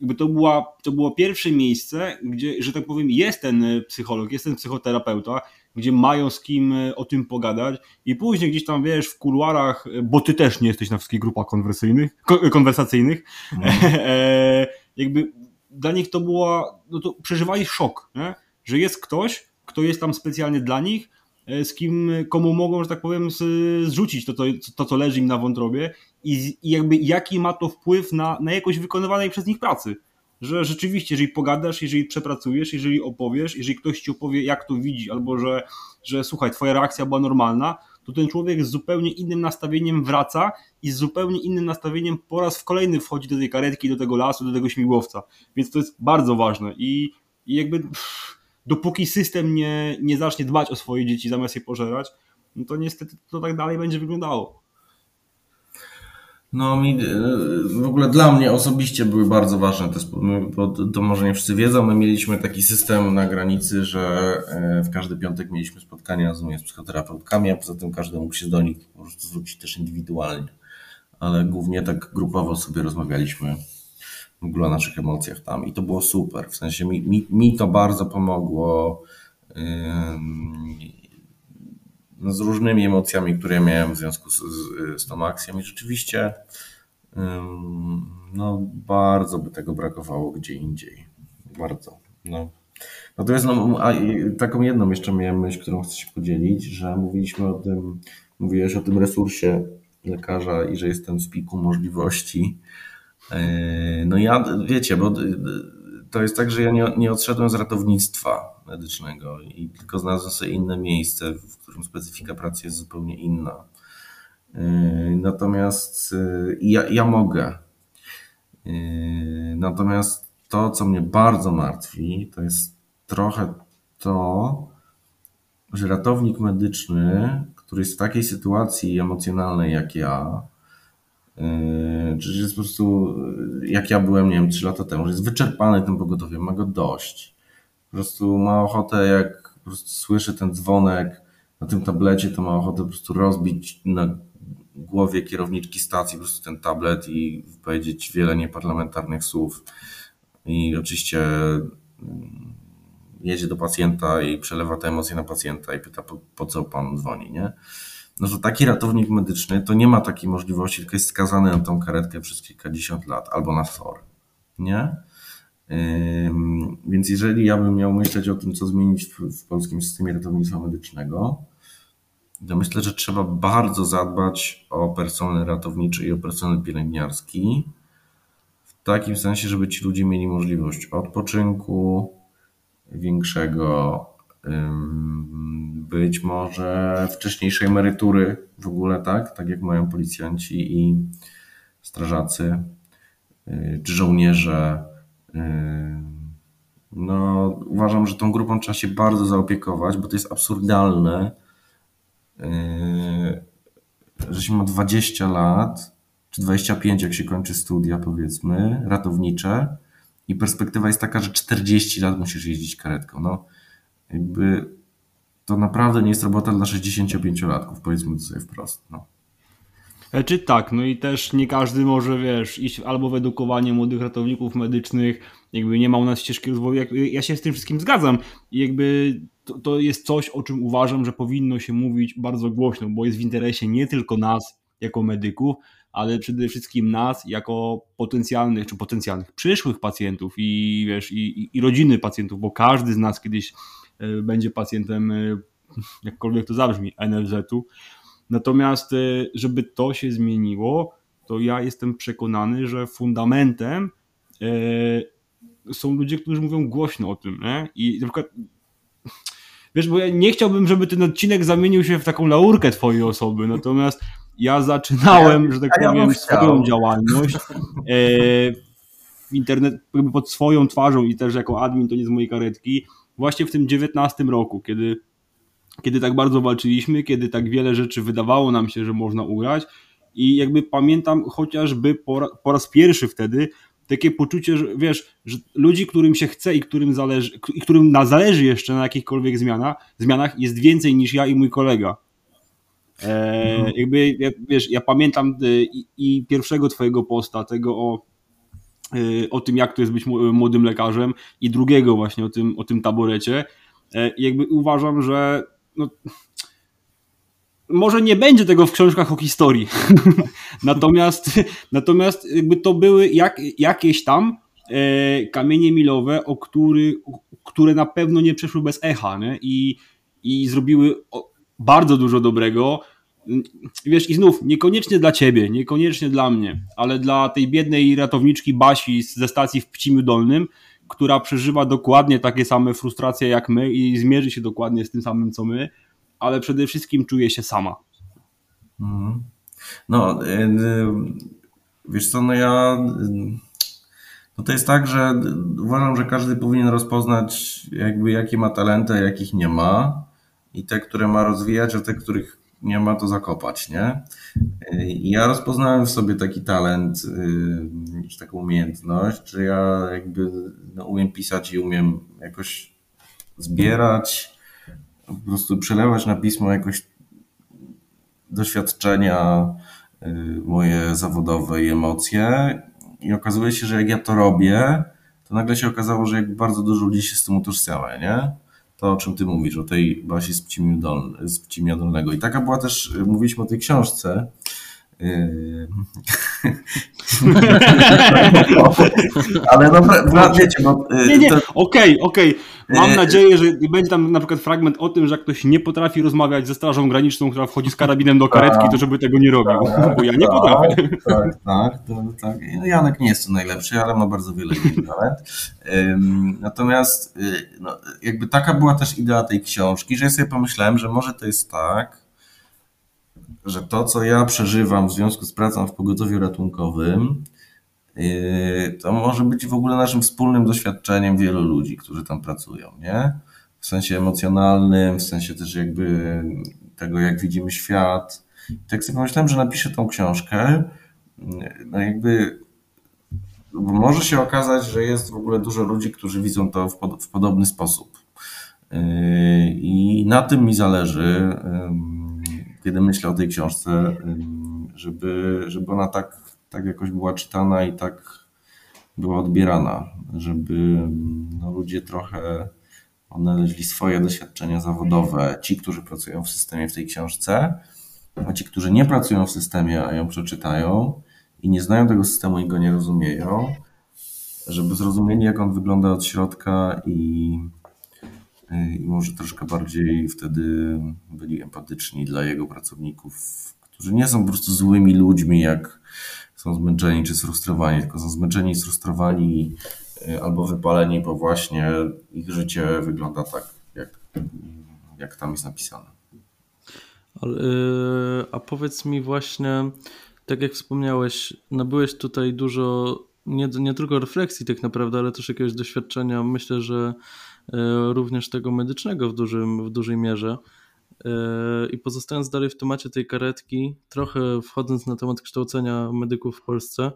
jakby to, była, to było pierwsze miejsce, gdzie, że tak powiem, jest ten psycholog, jest ten psychoterapeuta, gdzie mają z kim o tym pogadać i później gdzieś tam, wiesz, w kuluarach, bo ty też nie jesteś na wszystkich grupach konwersyjnych, konwersacyjnych, mm. jakby dla nich to było, no to przeżywali szok, nie? że jest ktoś, kto jest tam specjalnie dla nich, e, z kim, komu mogą, że tak powiem, zrzucić to, to, to co leży im na wątrobie i, i jakby jaki ma to wpływ na, na jakość wykonywanej przez nich pracy. Że rzeczywiście, jeżeli pogadasz, jeżeli przepracujesz, jeżeli opowiesz, jeżeli ktoś ci opowie, jak to widzi, albo że, że słuchaj, twoja reakcja była normalna, to ten człowiek z zupełnie innym nastawieniem wraca i z zupełnie innym nastawieniem po raz w kolejny wchodzi do tej karetki, do tego lasu, do tego śmigłowca. Więc to jest bardzo ważne i, i jakby pff, dopóki system nie, nie zacznie dbać o swoje dzieci zamiast je pożerać, no to niestety to tak dalej będzie wyglądało. No, mi, w ogóle dla mnie osobiście były bardzo ważne te bo to może nie wszyscy wiedzą, my mieliśmy taki system na granicy, że e, w każdy piątek mieliśmy spotkania z psychoterapeutkami, a poza tym każdy mógł się do nich po prostu zwrócić też indywidualnie. Ale głównie tak grupowo sobie rozmawialiśmy w ogóle o naszych emocjach tam i to było super. W sensie mi, mi, mi to bardzo pomogło no, z różnymi emocjami, które miałem w związku z, z, z tą akcją i rzeczywiście no, bardzo by tego brakowało gdzie indziej. Bardzo. No. Natomiast no, a, taką jedną jeszcze miałem myśl, którą chcę się podzielić, że mówiliśmy o tym, mówiłeś o tym resursie lekarza i że jestem w piku możliwości. E, no ja, wiecie, bo to jest tak, że ja nie, nie odszedłem z ratownictwa medycznego i tylko znalazłem sobie inne miejsce, w którym specyfika pracy jest zupełnie inna. Yy, natomiast yy, ja, ja mogę. Yy, natomiast to, co mnie bardzo martwi, to jest trochę to, że ratownik medyczny, który jest w takiej sytuacji emocjonalnej jak ja, czy jest po prostu, jak ja byłem, nie wiem, 3 lata temu, że jest wyczerpany tym pogotowiem, ma go dość po prostu ma ochotę, jak po prostu słyszy ten dzwonek na tym tablecie, to ma ochotę po prostu rozbić na głowie kierowniczki stacji po prostu ten tablet i powiedzieć wiele nieparlamentarnych słów. I oczywiście mm, jedzie do pacjenta i przelewa te emocje na pacjenta i pyta, po, po co pan dzwoni, nie? No to taki ratownik medyczny to nie ma takiej możliwości, tylko jest skazany na tą karetkę przez kilkadziesiąt lat albo na SOR, nie? Więc jeżeli ja bym miał myśleć o tym, co zmienić w, w polskim systemie ratownictwa medycznego, to myślę, że trzeba bardzo zadbać o personel ratowniczy i o personel pielęgniarski, w takim sensie, żeby ci ludzie mieli możliwość odpoczynku większego, być może wcześniejszej emerytury w ogóle, tak? Tak jak mają policjanci i strażacy, y, czy żołnierze, no, uważam, że tą grupą trzeba się bardzo zaopiekować, bo to jest absurdalne, że się ma 20 lat, czy 25, jak się kończy studia, powiedzmy, ratownicze, i perspektywa jest taka, że 40 lat musisz jeździć karetką. No, jakby to naprawdę nie jest robota dla 65-latków, powiedzmy sobie wprost. No. E, czy tak, no i też nie każdy może, wiesz, iść albo w edukowanie młodych ratowników medycznych, jakby nie ma u nas ścieżki rozwoju. Ja się z tym wszystkim zgadzam i jakby to, to jest coś, o czym uważam, że powinno się mówić bardzo głośno, bo jest w interesie nie tylko nas jako medyków, ale przede wszystkim nas jako potencjalnych czy potencjalnych przyszłych pacjentów i wiesz, i, i rodziny pacjentów, bo każdy z nas kiedyś będzie pacjentem, jakkolwiek to zabrzmi, NFZ-u. Natomiast, żeby to się zmieniło, to ja jestem przekonany, że fundamentem są ludzie, którzy mówią głośno o tym. Nie? I na przykład Wiesz, bo ja nie chciałbym, żeby ten odcinek zamienił się w taką laurkę twojej osoby, natomiast ja zaczynałem, ja, że tak powiem, ja swoją działalność e, w internet, pod swoją twarzą i też jako admin, to nie z mojej karetki, właśnie w tym 19 roku, kiedy, kiedy tak bardzo walczyliśmy, kiedy tak wiele rzeczy wydawało nam się, że można ugrać i jakby pamiętam chociażby po, po raz pierwszy wtedy takie poczucie, że wiesz, że ludzi, którym się chce i którym zależy, i którym na zależy jeszcze na jakichkolwiek zmianach, zmianach jest więcej niż ja i mój kolega. E, mhm. Jakby, ja, wiesz, ja pamiętam y, i, i, pierwszego twojego posta, tego o, y, o tym, jak to jest być młodym lekarzem i drugiego właśnie o tym, o tym taborecie. E, jakby uważam, że no, może nie będzie tego w książkach o historii. natomiast, natomiast jakby to były jak, jakieś tam e, kamienie milowe, o który, które na pewno nie przeszły bez echa nie? I, i zrobiły bardzo dużo dobrego. Wiesz, i znów, niekoniecznie dla ciebie, niekoniecznie dla mnie, ale dla tej biednej ratowniczki Basi ze stacji w Pcimiu Dolnym, która przeżywa dokładnie takie same frustracje jak my i zmierzy się dokładnie z tym samym co my, ale przede wszystkim czuje się sama. Mhm. No, y, y, wiesz co, no ja. Y, no to jest tak, że uważam, że każdy powinien rozpoznać, jakby jakie ma talenty, a jakich nie ma. I te, które ma rozwijać, a te, których nie ma, to zakopać, nie? Ja rozpoznałem w sobie taki talent, czy taką umiejętność, że ja jakby no, umiem pisać i umiem jakoś zbierać, po prostu przelewać na pismo jakoś doświadczenia y, moje zawodowe i emocje. I okazuje się, że jak ja to robię, to nagle się okazało, że jak bardzo dużo ludzi się z tym utożsamia, nie? To, o czym ty mówisz, o tej Basi z Pcimia Dolnego. I taka była też, mówiliśmy o tej książce. Ale no, wiecie, no... Nie, nie, okej, okej. Okay, okay. Mam nadzieję, że będzie tam na przykład fragment o tym, że jak ktoś nie potrafi rozmawiać ze strażą graniczną, która wchodzi z karabinem do karetki, to żeby tego nie robił, tak, bo ja nie tak, potrafię. Tak, tak, to, tak. No, Janek nie jest to najlepszy, ale ma bardzo wiele talent. Natomiast y, no, jakby taka była też idea tej książki, że ja sobie pomyślałem, że może to jest tak, że to, co ja przeżywam w związku z pracą w pogotowiu ratunkowym, yy, to może być w ogóle naszym wspólnym doświadczeniem wielu ludzi, którzy tam pracują, nie? W sensie emocjonalnym, w sensie też jakby tego, jak widzimy świat. Tak sobie pomyślałem, że napiszę tą książkę, no jakby może się okazać, że jest w ogóle dużo ludzi, którzy widzą to w, pod, w podobny sposób. Yy, I na tym mi zależy kiedy myślę o tej książce, żeby, żeby ona tak, tak jakoś była czytana i tak była odbierana, żeby no, ludzie trochę odnaleźli swoje doświadczenia zawodowe, ci, którzy pracują w systemie w tej książce, a ci, którzy nie pracują w systemie, a ją przeczytają i nie znają tego systemu i go nie rozumieją, żeby zrozumieli, jak on wygląda od środka i i może troszkę bardziej wtedy byli empatyczni dla jego pracowników, którzy nie są po prostu złymi ludźmi, jak są zmęczeni czy sfrustrowani, tylko są zmęczeni, sfrustrowani y, albo wypaleni, bo właśnie ich życie wygląda tak, jak, jak tam jest napisane. Y, a powiedz mi właśnie, tak jak wspomniałeś, nabyłeś tutaj dużo nie, nie tylko refleksji tak naprawdę, ale też jakiegoś doświadczenia. Myślę, że E, również tego medycznego w, dużym, w dużej mierze. E, I pozostając dalej w temacie tej karetki, trochę wchodząc na temat kształcenia medyków w Polsce,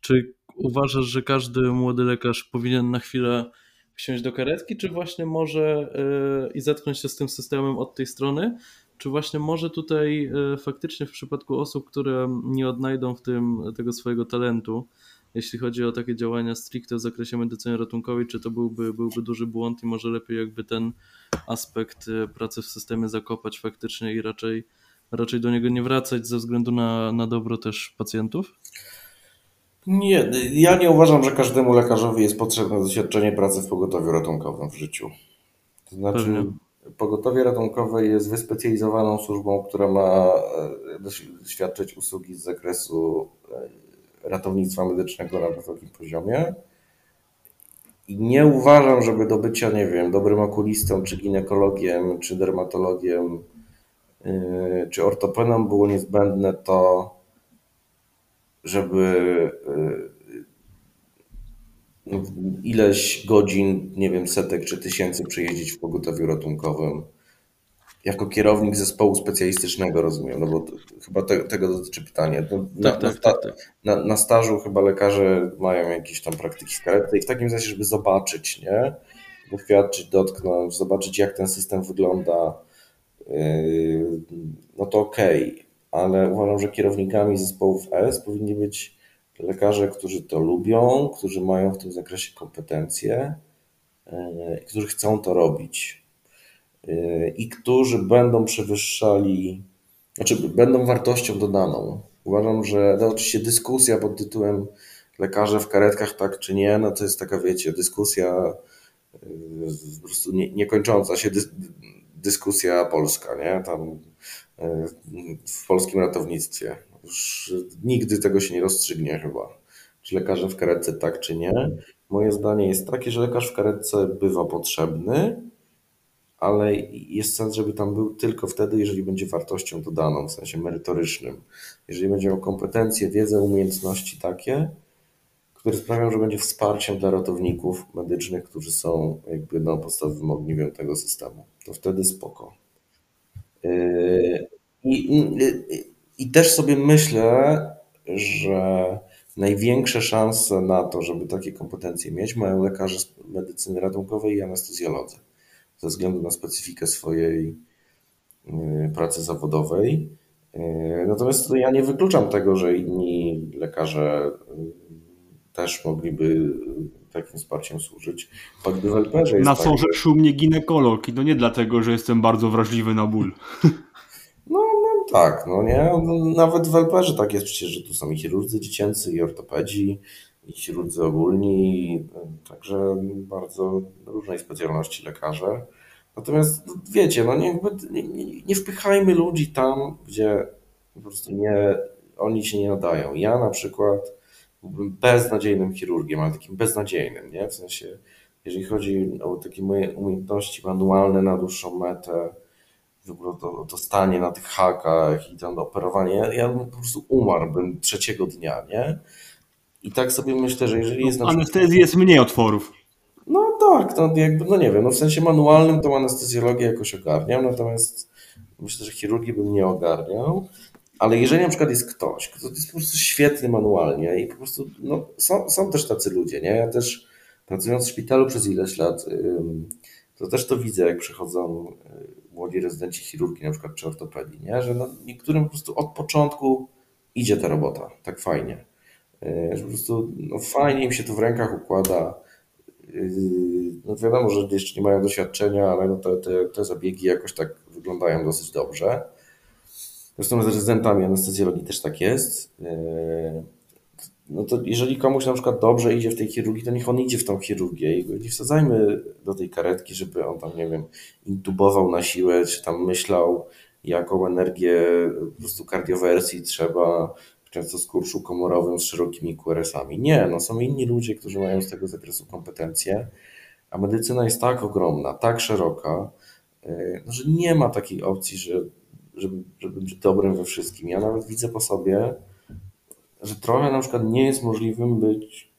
czy uważasz, że każdy młody lekarz powinien na chwilę wsiąść do karetki, czy właśnie może e, i zetknąć się z tym systemem od tej strony, czy właśnie może tutaj faktycznie w przypadku osób, które nie odnajdą w tym tego swojego talentu, jeśli chodzi o takie działania stricte w zakresie medycyny ratunkowej, czy to byłby, byłby duży błąd i może lepiej jakby ten aspekt e, pracy w systemie zakopać faktycznie i raczej, raczej do niego nie wracać ze względu na, na dobro też pacjentów? Nie, ja nie uważam, że każdemu lekarzowi jest potrzebne doświadczenie pracy w pogotowiu ratunkowym w życiu. To znaczy, Pewnie. pogotowie ratunkowe jest wyspecjalizowaną służbą, która ma e, świadczyć usługi z zakresu e, ratownictwa medycznego na wysokim poziomie. I nie uważam, żeby do bycia, nie wiem, dobrym okulistą, czy ginekologiem, czy dermatologiem, yy, czy ortopedą było niezbędne to, żeby yy, ileś godzin, nie wiem, setek czy tysięcy przejeździć w pogotowiu ratunkowym jako kierownik zespołu specjalistycznego, rozumiem, no bo to, chyba te, tego dotyczy pytanie. No, na, tak, tak, tak, tak. Na, na, stażu chyba lekarze mają jakieś tam praktyki w karetce i w takim sensie, żeby zobaczyć, nie? Doświadczyć, dotknąć, zobaczyć jak ten system wygląda, yy, no to okej, okay. ale uważam, że kierownikami zespołów S powinni być lekarze, którzy to lubią, którzy mają w tym zakresie kompetencje, yy, którzy chcą to robić i którzy będą przewyższali, znaczy będą wartością dodaną. Uważam, że no oczywiście dyskusja pod tytułem lekarze w karetkach tak czy nie, no to jest taka, wiecie, dyskusja y, po prostu nie, niekończąca się dyskusja polska, nie? Tam y, w polskim ratownictwie. Już nigdy tego się nie rozstrzygnie chyba. Czy lekarze w karetce tak czy nie. Moje zdanie jest takie, że lekarz w karetce bywa potrzebny, ale jest sens, żeby tam był tylko wtedy, jeżeli będzie wartością dodaną, w sensie merytorycznym. Jeżeli będzie miał kompetencje, wiedzę, umiejętności takie, które sprawią, że będzie wsparciem dla ratowników medycznych, którzy są jakby no, podstawowym ogniwem tego systemu. To wtedy spoko. Yy, I, i, I też sobie myślę, że największe szanse na to, żeby takie kompetencje mieć, mają lekarze medycyny ratunkowej i anestezjolodzy ze względu na specyfikę swojej y, pracy zawodowej. Y, natomiast ja nie wykluczam tego, że inni lekarze y, też mogliby takim wsparciem służyć. Fakt deweloperze jest Na tak, że... mnie ginekolog i to nie dlatego, że jestem bardzo wrażliwy na ból. No, no tak, no nie. Nawet w Welperze tak jest przecież, że tu są i chirurdzy dziecięcy, i ortopedzi, i chirurdzy ogólni, także bardzo różnej specjalności lekarze. Natomiast wiecie, no nie, nie, nie wpychajmy ludzi tam, gdzie po prostu nie, oni się nie nadają. Ja na przykład byłbym beznadziejnym chirurgiem, ale takim beznadziejnym, nie? W sensie, jeżeli chodzi o takie moje umiejętności manualne na dłuższą metę, to, to stanie na tych hakach i tam operowanie, ja, ja po prostu umarłbym trzeciego dnia, nie? I tak sobie myślę, że jeżeli jest... Przykład... Anestezji jest mniej otworów. No tak, no jakby, no nie wiem, no w sensie manualnym tą anestezjologię jakoś ogarniam, natomiast myślę, że chirurgii bym nie ogarniał. Ale jeżeli na przykład jest ktoś, kto jest po prostu świetny manualnie i po prostu, no są, są też tacy ludzie, nie? Ja też pracując w szpitalu przez ileś lat, to też to widzę, jak przychodzą y, młodzi rezydenci chirurgii, na przykład czy ortopedii, nie? Że no, niektórym po prostu od początku idzie ta robota, tak fajnie. Y, że po prostu no, fajnie im się to w rękach układa. Y, no wiadomo, że jeszcze nie mają doświadczenia, ale no te, te, te zabiegi jakoś tak wyglądają dosyć dobrze. Zresztą z rezydentami anestezjologii też tak jest. No to jeżeli komuś na przykład dobrze idzie w tej chirurgii, to niech on idzie w tą chirurgię i nie wsadzajmy do tej karetki, żeby on tam, nie wiem, intubował na siłę, czy tam myślał, jaką energię po prostu kardiowersji trzeba, często z kurszu komorowym z szerokimi QRS-ami. Nie, no są inni ludzie, którzy mają z tego zakresu kompetencje, a medycyna jest tak ogromna, tak szeroka, y, no, że nie ma takiej opcji, że, żeby, żeby być dobrym we wszystkim. Ja nawet widzę po sobie, że trochę na przykład nie jest możliwym być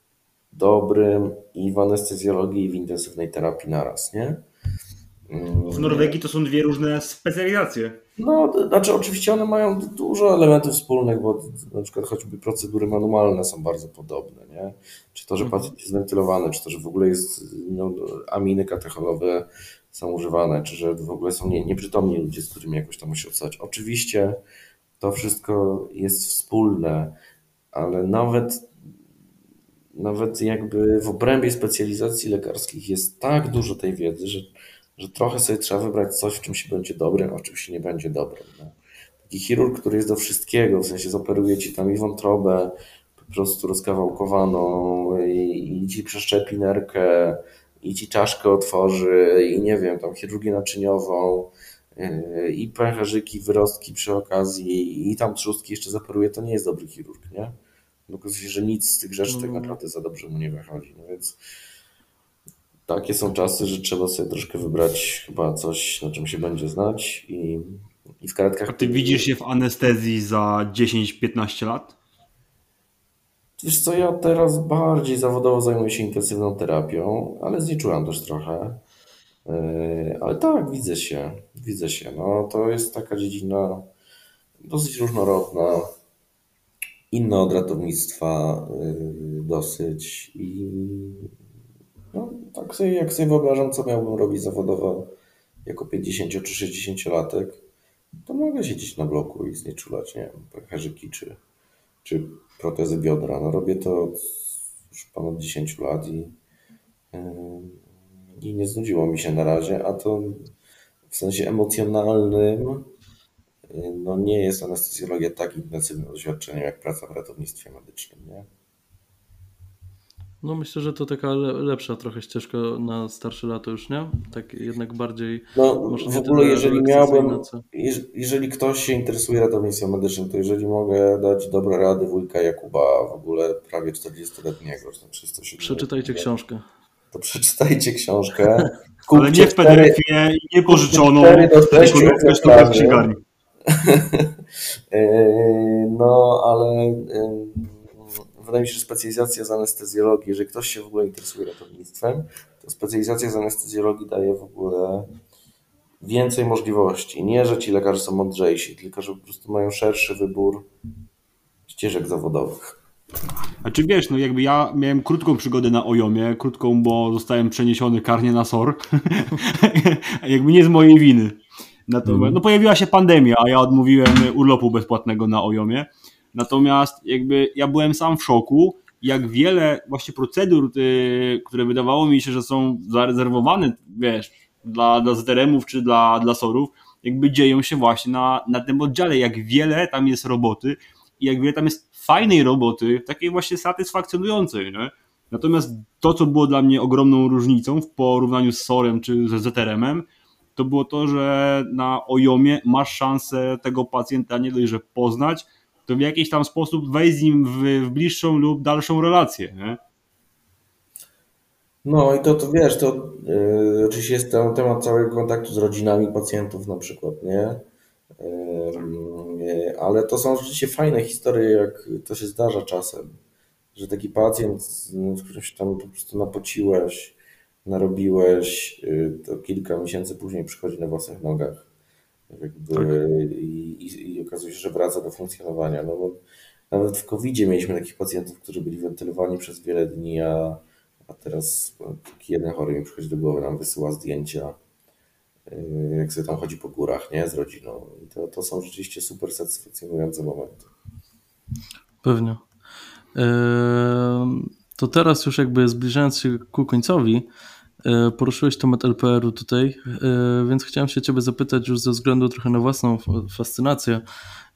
dobrym i w anestezjologii, i w intensywnej terapii naraz, nie? W Norwegii to są dwie różne specjalizacje. No, znaczy oczywiście one mają dużo elementów wspólnych, bo na przykład choćby procedury manualne są bardzo podobne, nie? Czy to, że mhm. pacjent jest wentylowany, czy to, że w ogóle jest no, aminy katechonowe są używane, czy że w ogóle są nie, nieprzytomni ludzie, z którymi jakoś tam musi obsadzać. Oczywiście to wszystko jest wspólne, ale nawet nawet jakby w obrębie specjalizacji lekarskich jest tak dużo tej wiedzy, że, że trochę sobie trzeba wybrać coś, w czym się będzie dobrym, a oczywiście nie będzie dobrym. No. Taki chirurg, który jest do wszystkiego, w sensie zoperuje ci tam i wątrobę po prostu rozkawałkowaną i, i ci przeszczepi nerkę, i ci czaszkę otworzy i nie wiem, tam chirurgię naczyniową yy, i pęcherzyki, wyrostki przy okazji i tam trzustki jeszcze zaparuje, to nie jest dobry chirurg, nie? Okazuje się, że nic z tych rzeczy tak No. naprawdę za dobrze mu nie wychodzi, no więc takie są czasy, że trzeba sobie troszkę wybrać chyba coś, na czym się będzie znać i, i w karetkach... A ty widzisz się w anestezji za 10-15 lat? Wiesz co, ja teraz bardziej zawodowo zajmuję się intensywną terapią, ale znieczułam też trochę. Yy, Ale tak, widzę się, widzę się. No, to jest taka dziedzina dosyć różnorodna, inna od ratownictwa yy, dosyć i no, tak sobie, jak sobie wyobrażam, co miałbym robić zawodowo jako 50 czy 60 latek, to mogę siedzieć na bloku i znieczulać, nie wiem, pęcherzyki czy, czy protezy biodra. No robię to już ponad 10 lat i, i nie znudziło mi się na razie, a to w sensie emocjonalnym no nie jest anestezjologia tak intensywnym doświadczeniem jak praca w ratownictwie medycznym, nie? No myślę, że to taka le lepsza trochę ścieżka na starsze lata już, nie? Tak jednak bardziej... No w ogóle jeżeli miałbym, jeżeli ktoś się interesuje ratownictwem medycznym, to jeżeli mogę dać dobre rady wujka Jakuba, w ogóle prawie 40-letniego, czy tam 307 Przeczytajcie książkę. to przeczytajcie książkę. Ale nie w PDF-ie, nie pożyczoną, tylko na w księgarni. Yy, No, ale wydaje mi się, że specjalizacja z anestezjologii, jeżeli ktoś się w ogóle interesuje ratownictwem, to specjalizacja z anestezjologii daje w ogóle więcej możliwości. Nie, że ci lekarze są mądrzejsi, tylko że po prostu mają szerszy wybór ścieżek zawodowych. A czy wiesz, no jakby ja miałem krótką przygodę na Ojomie, krótką, bo zostałem przeniesiony karnie na SOR, jakby nie z mojej winy. Natomiast, no pojawiła się pandemia, a ja odmówiłem urlopu bezpłatnego na Ojomie. Natomiast jakby ja byłem sam w szoku, jak wiele właśnie procedur, y, które wydawało mi się, że są zarezerwowane, wiesz, dla, dla ZRM-ów czy dla, dla SOR-ów, jakby dzieją się właśnie na, na tym oddziale, jak wiele tam jest roboty i jak wiele tam jest fajnej roboty, takiej właśnie satysfakcjonującej, nie? Natomiast to, co było dla mnie ogromną różnicą w porównaniu z SOR-em czy ze ZRM-em, to było to, że na Ojomie masz szansę tego pacjenta nie dość, że poznać, to w jakiś tam sposób wejść z nim w, w bliższą lub dalszą relację. Nie? No i to, to wiesz, to yy, oczywiście jest ten temat całego kontaktu z rodzinami pacjentów na przykład, nie? Yy, ale to są rzeczywiście fajne historie, jak to się zdarza czasem, że taki pacjent, z którym się tam po prostu napociłeś, narobiłeś, yy, to kilka miesięcy później przychodzi na własnych nogach. Jakby, i, i, I okazuje się, że wraca do funkcjonowania. No bo nawet w COVID-zie mieliśmy takich pacjentów, którzy byli wentylowani przez wiele dni, a a teraz taki jeden chory mi przychodzi do głowy, nam wysyła zdjęcia, yy, jak sobie tam chodzi po górach, nie, z rodziną. I to, to są rzeczywiście super satysfakcjonujące momenty. Pewnie. Ehm, To teraz już jakby zbliżając się ku końcowi, e, poruszyłeś temat LPR-u tutaj, e, więc chciałem się Ciebie zapytać już ze względu trochę na własną fascynację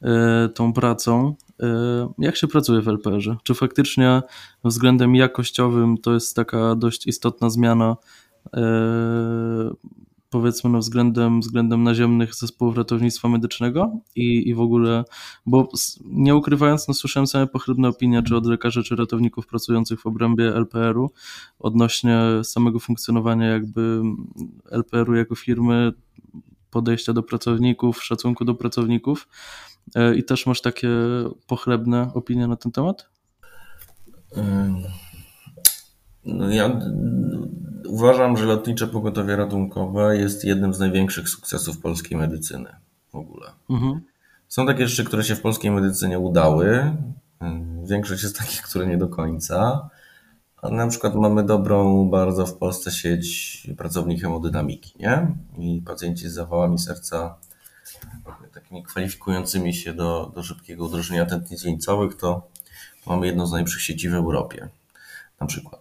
e, tą pracą. e, Jak się pracuje w LPR-ze? Czy faktycznie względem jakościowym to jest taka dość istotna zmiana e, powiedzmy no względem, względem naziemnych zespołów ratownictwa medycznego i, i w ogóle, bo nie ukrywając, no słyszałem same pochlebne opinie, czy od lekarzy, czy ratowników pracujących w obrębie LPR-u odnośnie samego funkcjonowania jakby LPR-u jako firmy, podejścia do pracowników, szacunku do pracowników E, i też masz takie pochlebne opinie na ten temat? Ja y, uważam, że lotnicze pogotowie ratunkowe jest jednym z największych sukcesów polskiej medycyny w ogóle. Mhm. Są takie rzeczy, które się w polskiej medycynie udały. Ym, Większość jest takich, które nie do końca. Na przykład mamy dobrą bardzo w Polsce sieć pracowni hemodynamiki, nie? I pacjenci z zawałami serca, takimi kwalifikującymi się do, do szybkiego udrożnienia tętnic wieńcowych, to mamy jedną z najlepszych sieci w Europie, na przykład.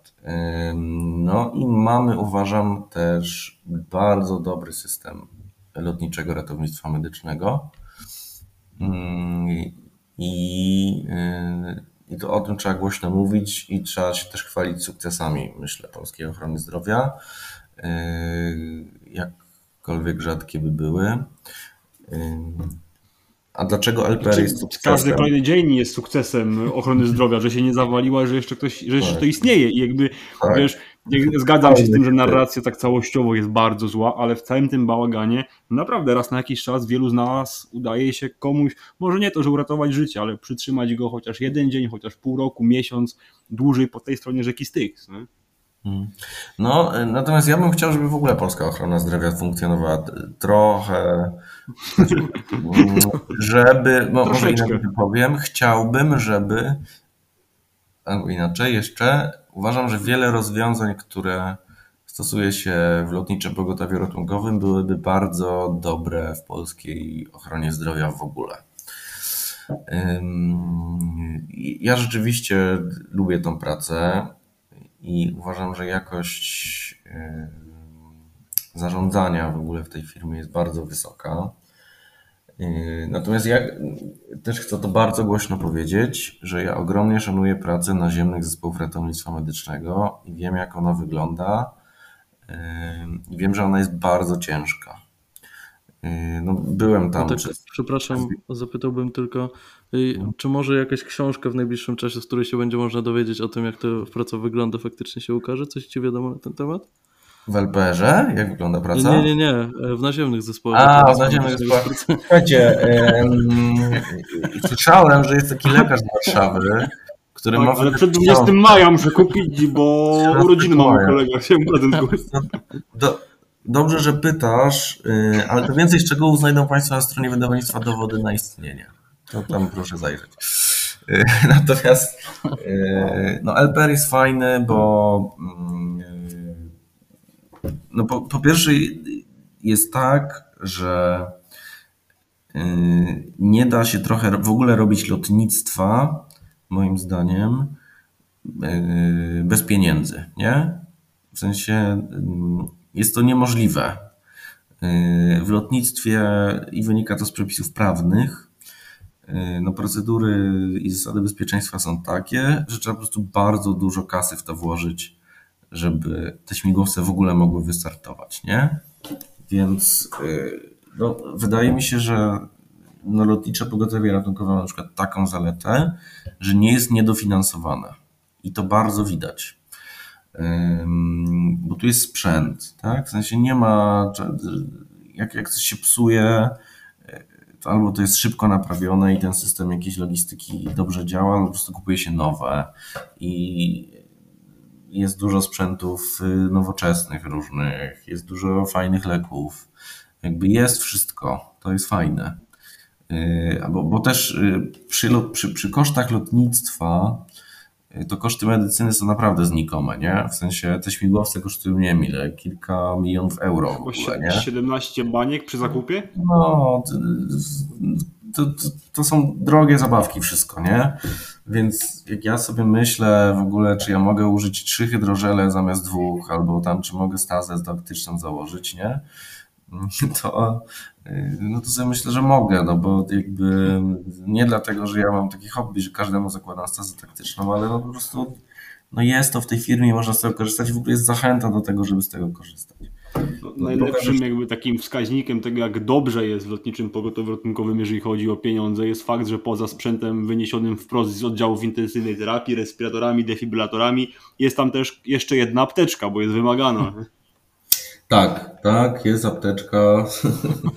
No i mamy, uważam, też bardzo dobry system lotniczego ratownictwa medycznego. Ym, I, yy, i to o tym trzeba głośno mówić i trzeba się też chwalić sukcesami, myślę, polskiej ochrony zdrowia, jakkolwiek rzadkie by były. A dlaczego LPR znaczy, jest sukcesem? Każdy kolejny dzień jest sukcesem ochrony zdrowia, że się nie zawaliła, że jeszcze ktoś, że jeszcze tak. to istnieje i jakby, tak. wiesz, zgadzam się z tym, że narracja tak całościowo jest bardzo zła, ale w całym tym bałaganie naprawdę raz na jakiś czas wielu z nas udaje się komuś, może nie to, że uratować życie, ale przytrzymać go chociaż jeden dzień, chociaż pół roku, miesiąc, dłużej po tej stronie rzeki Styx. Nie? Hmm. No, natomiast ja bym chciał, żeby w ogóle polska ochrona zdrowia funkcjonowała trochę, żeby, no, może inaczej powiem, chciałbym, żeby, albo inaczej jeszcze, uważam, że wiele rozwiązań, które stosuje się w lotniczym pogotowiu ratunkowym, byłyby bardzo dobre w polskiej ochronie zdrowia w ogóle. Ja rzeczywiście lubię tą pracę i uważam, że jakość zarządzania w ogóle w tej firmie jest bardzo wysoka. Natomiast ja też chcę to bardzo głośno powiedzieć, że ja ogromnie szanuję pracę naziemnych zespołów ratownictwa medycznego i wiem, jak ona wygląda. I wiem, że ona jest bardzo ciężka. No, byłem tam. No tak, przez... Przepraszam, zapytałbym tylko. Czy może jakaś książka w najbliższym czasie, z której się będzie można dowiedzieć o tym, jak to praca wygląda, faktycznie się ukaże? Coś ci wiadomo na ten temat? W LPR-ze? Jak wygląda praca? Nie, nie, nie. W naziemnych zespołach. A, w naziemnych zespołach. Słuchajcie, słyszałem, że jest taki lekarz z Warszawy, który tak, ma... Ale przed 20 maja muszę kupić, bo urodziny mam u kolega. Chciałem do, Dobrze, że pytasz, y, ale to więcej szczegółów znajdą Państwo na stronie wydawnictwa Dowody na istnienie. To tam proszę zajrzeć. Y, natomiast y, no LPR jest fajny, bo mm, no po, po pierwsze jest tak, że nie da się trochę w ogóle robić lotnictwa, moim zdaniem, bez pieniędzy, nie? W sensie jest to niemożliwe. W lotnictwie i wynika to z przepisów prawnych. No, procedury i zasady bezpieczeństwa są takie, że trzeba po prostu bardzo dużo kasy w to włożyć, żeby te śmigłowce w ogóle mogły wystartować, nie? Więc no, wydaje mi się, że no, lotnicze pogotowie ratunkowe ma na przykład taką zaletę, że nie jest niedofinansowane. I to bardzo widać bo tu jest sprzęt, tak? W sensie nie ma, jak, jak coś się psuje, albo to jest szybko naprawione i ten system jakiejś logistyki dobrze działa, albo po prostu kupuje się nowe i jest dużo sprzętów y, nowoczesnych różnych, jest dużo fajnych leków, jakby jest wszystko, to jest fajne. Y, bo, bo też y, przy, przy, przy kosztach lotnictwa to koszty medycyny są naprawdę znikome, nie? W sensie te śmigłowce kosztują, nie wiem ile, kilka milionów euro w ogóle, nie? 17 baniek przy zakupie? No, to, to, to, są drogie zabawki wszystko, nie? Więc jak ja sobie myślę w ogóle, czy ja mogę użyć trzy hydrożele zamiast dwóch, albo tam, czy mogę stazę taktyczną założyć, nie? To, no to sobie myślę, że mogę, no bo jakby nie dlatego, że ja mam taki hobby, że każdemu zakładam stazę taktyczną, ale no po prostu no jest to w tej firmie, można z tego korzystać i w ogóle jest zachęta do tego, żeby z tego korzystać. No, najlepszym jakby takim wskaźnikiem tego, jak dobrze jest w lotniczym pogotowiu ratunkowym, jeżeli chodzi o pieniądze, jest fakt, że poza sprzętem wyniesionym wprost z oddziałów intensywnej terapii, respiratorami, defibrylatorami, jest tam też jeszcze jedna apteczka, bo jest wymagana. Tak, tak, jest apteczka.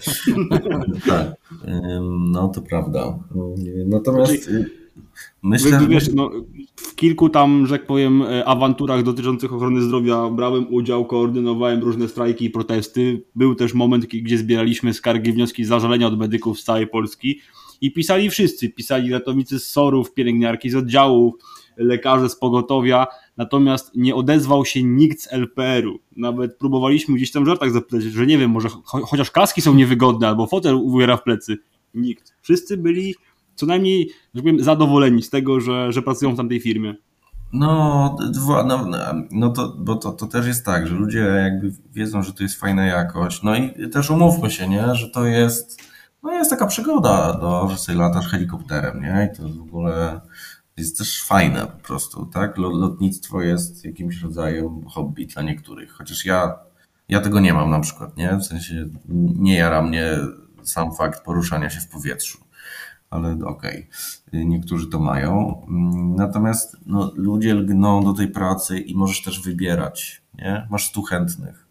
tak, no to prawda. Natomiast znaczy, myślę. Wiesz, no, w kilku tam, że tak powiem, e, awanturach dotyczących ochrony zdrowia brałem udział, koordynowałem różne strajki i protesty. Był też moment, gdzie zbieraliśmy skargi, wnioski zażalenia od medyków z całej Polski i pisali wszyscy. Pisali ratownicy z SOR-ów, pielęgniarki z oddziałów, lekarze z pogotowia, natomiast nie odezwał się nikt z LPR-u. Nawet próbowaliśmy gdzieś tam w żartach zapytać, że nie wiem, może cho chociaż kaski są niewygodne, albo fotel uwiera w plecy. Nikt. Wszyscy byli co najmniej, że powiem, zadowoleni z tego, że, że pracują w tamtej firmie. No, no, no to, bo to, to też jest tak, że ludzie jakby wiedzą, że to jest fajna jakość. No i też umówmy się, nie, że to jest, no jest taka przygoda, no, że sobie latasz helikopterem, nie, i to w ogóle jest też fajne po prostu, tak? Lotnictwo jest jakimś rodzajem hobby dla niektórych, chociaż ja, ja tego nie mam na przykład, nie? W sensie nie jara mnie sam fakt poruszania się w powietrzu, ale okej, okay. niektórzy to mają. Natomiast no, ludzie lgną do tej pracy i możesz też wybierać, nie? Masz stu chętnych.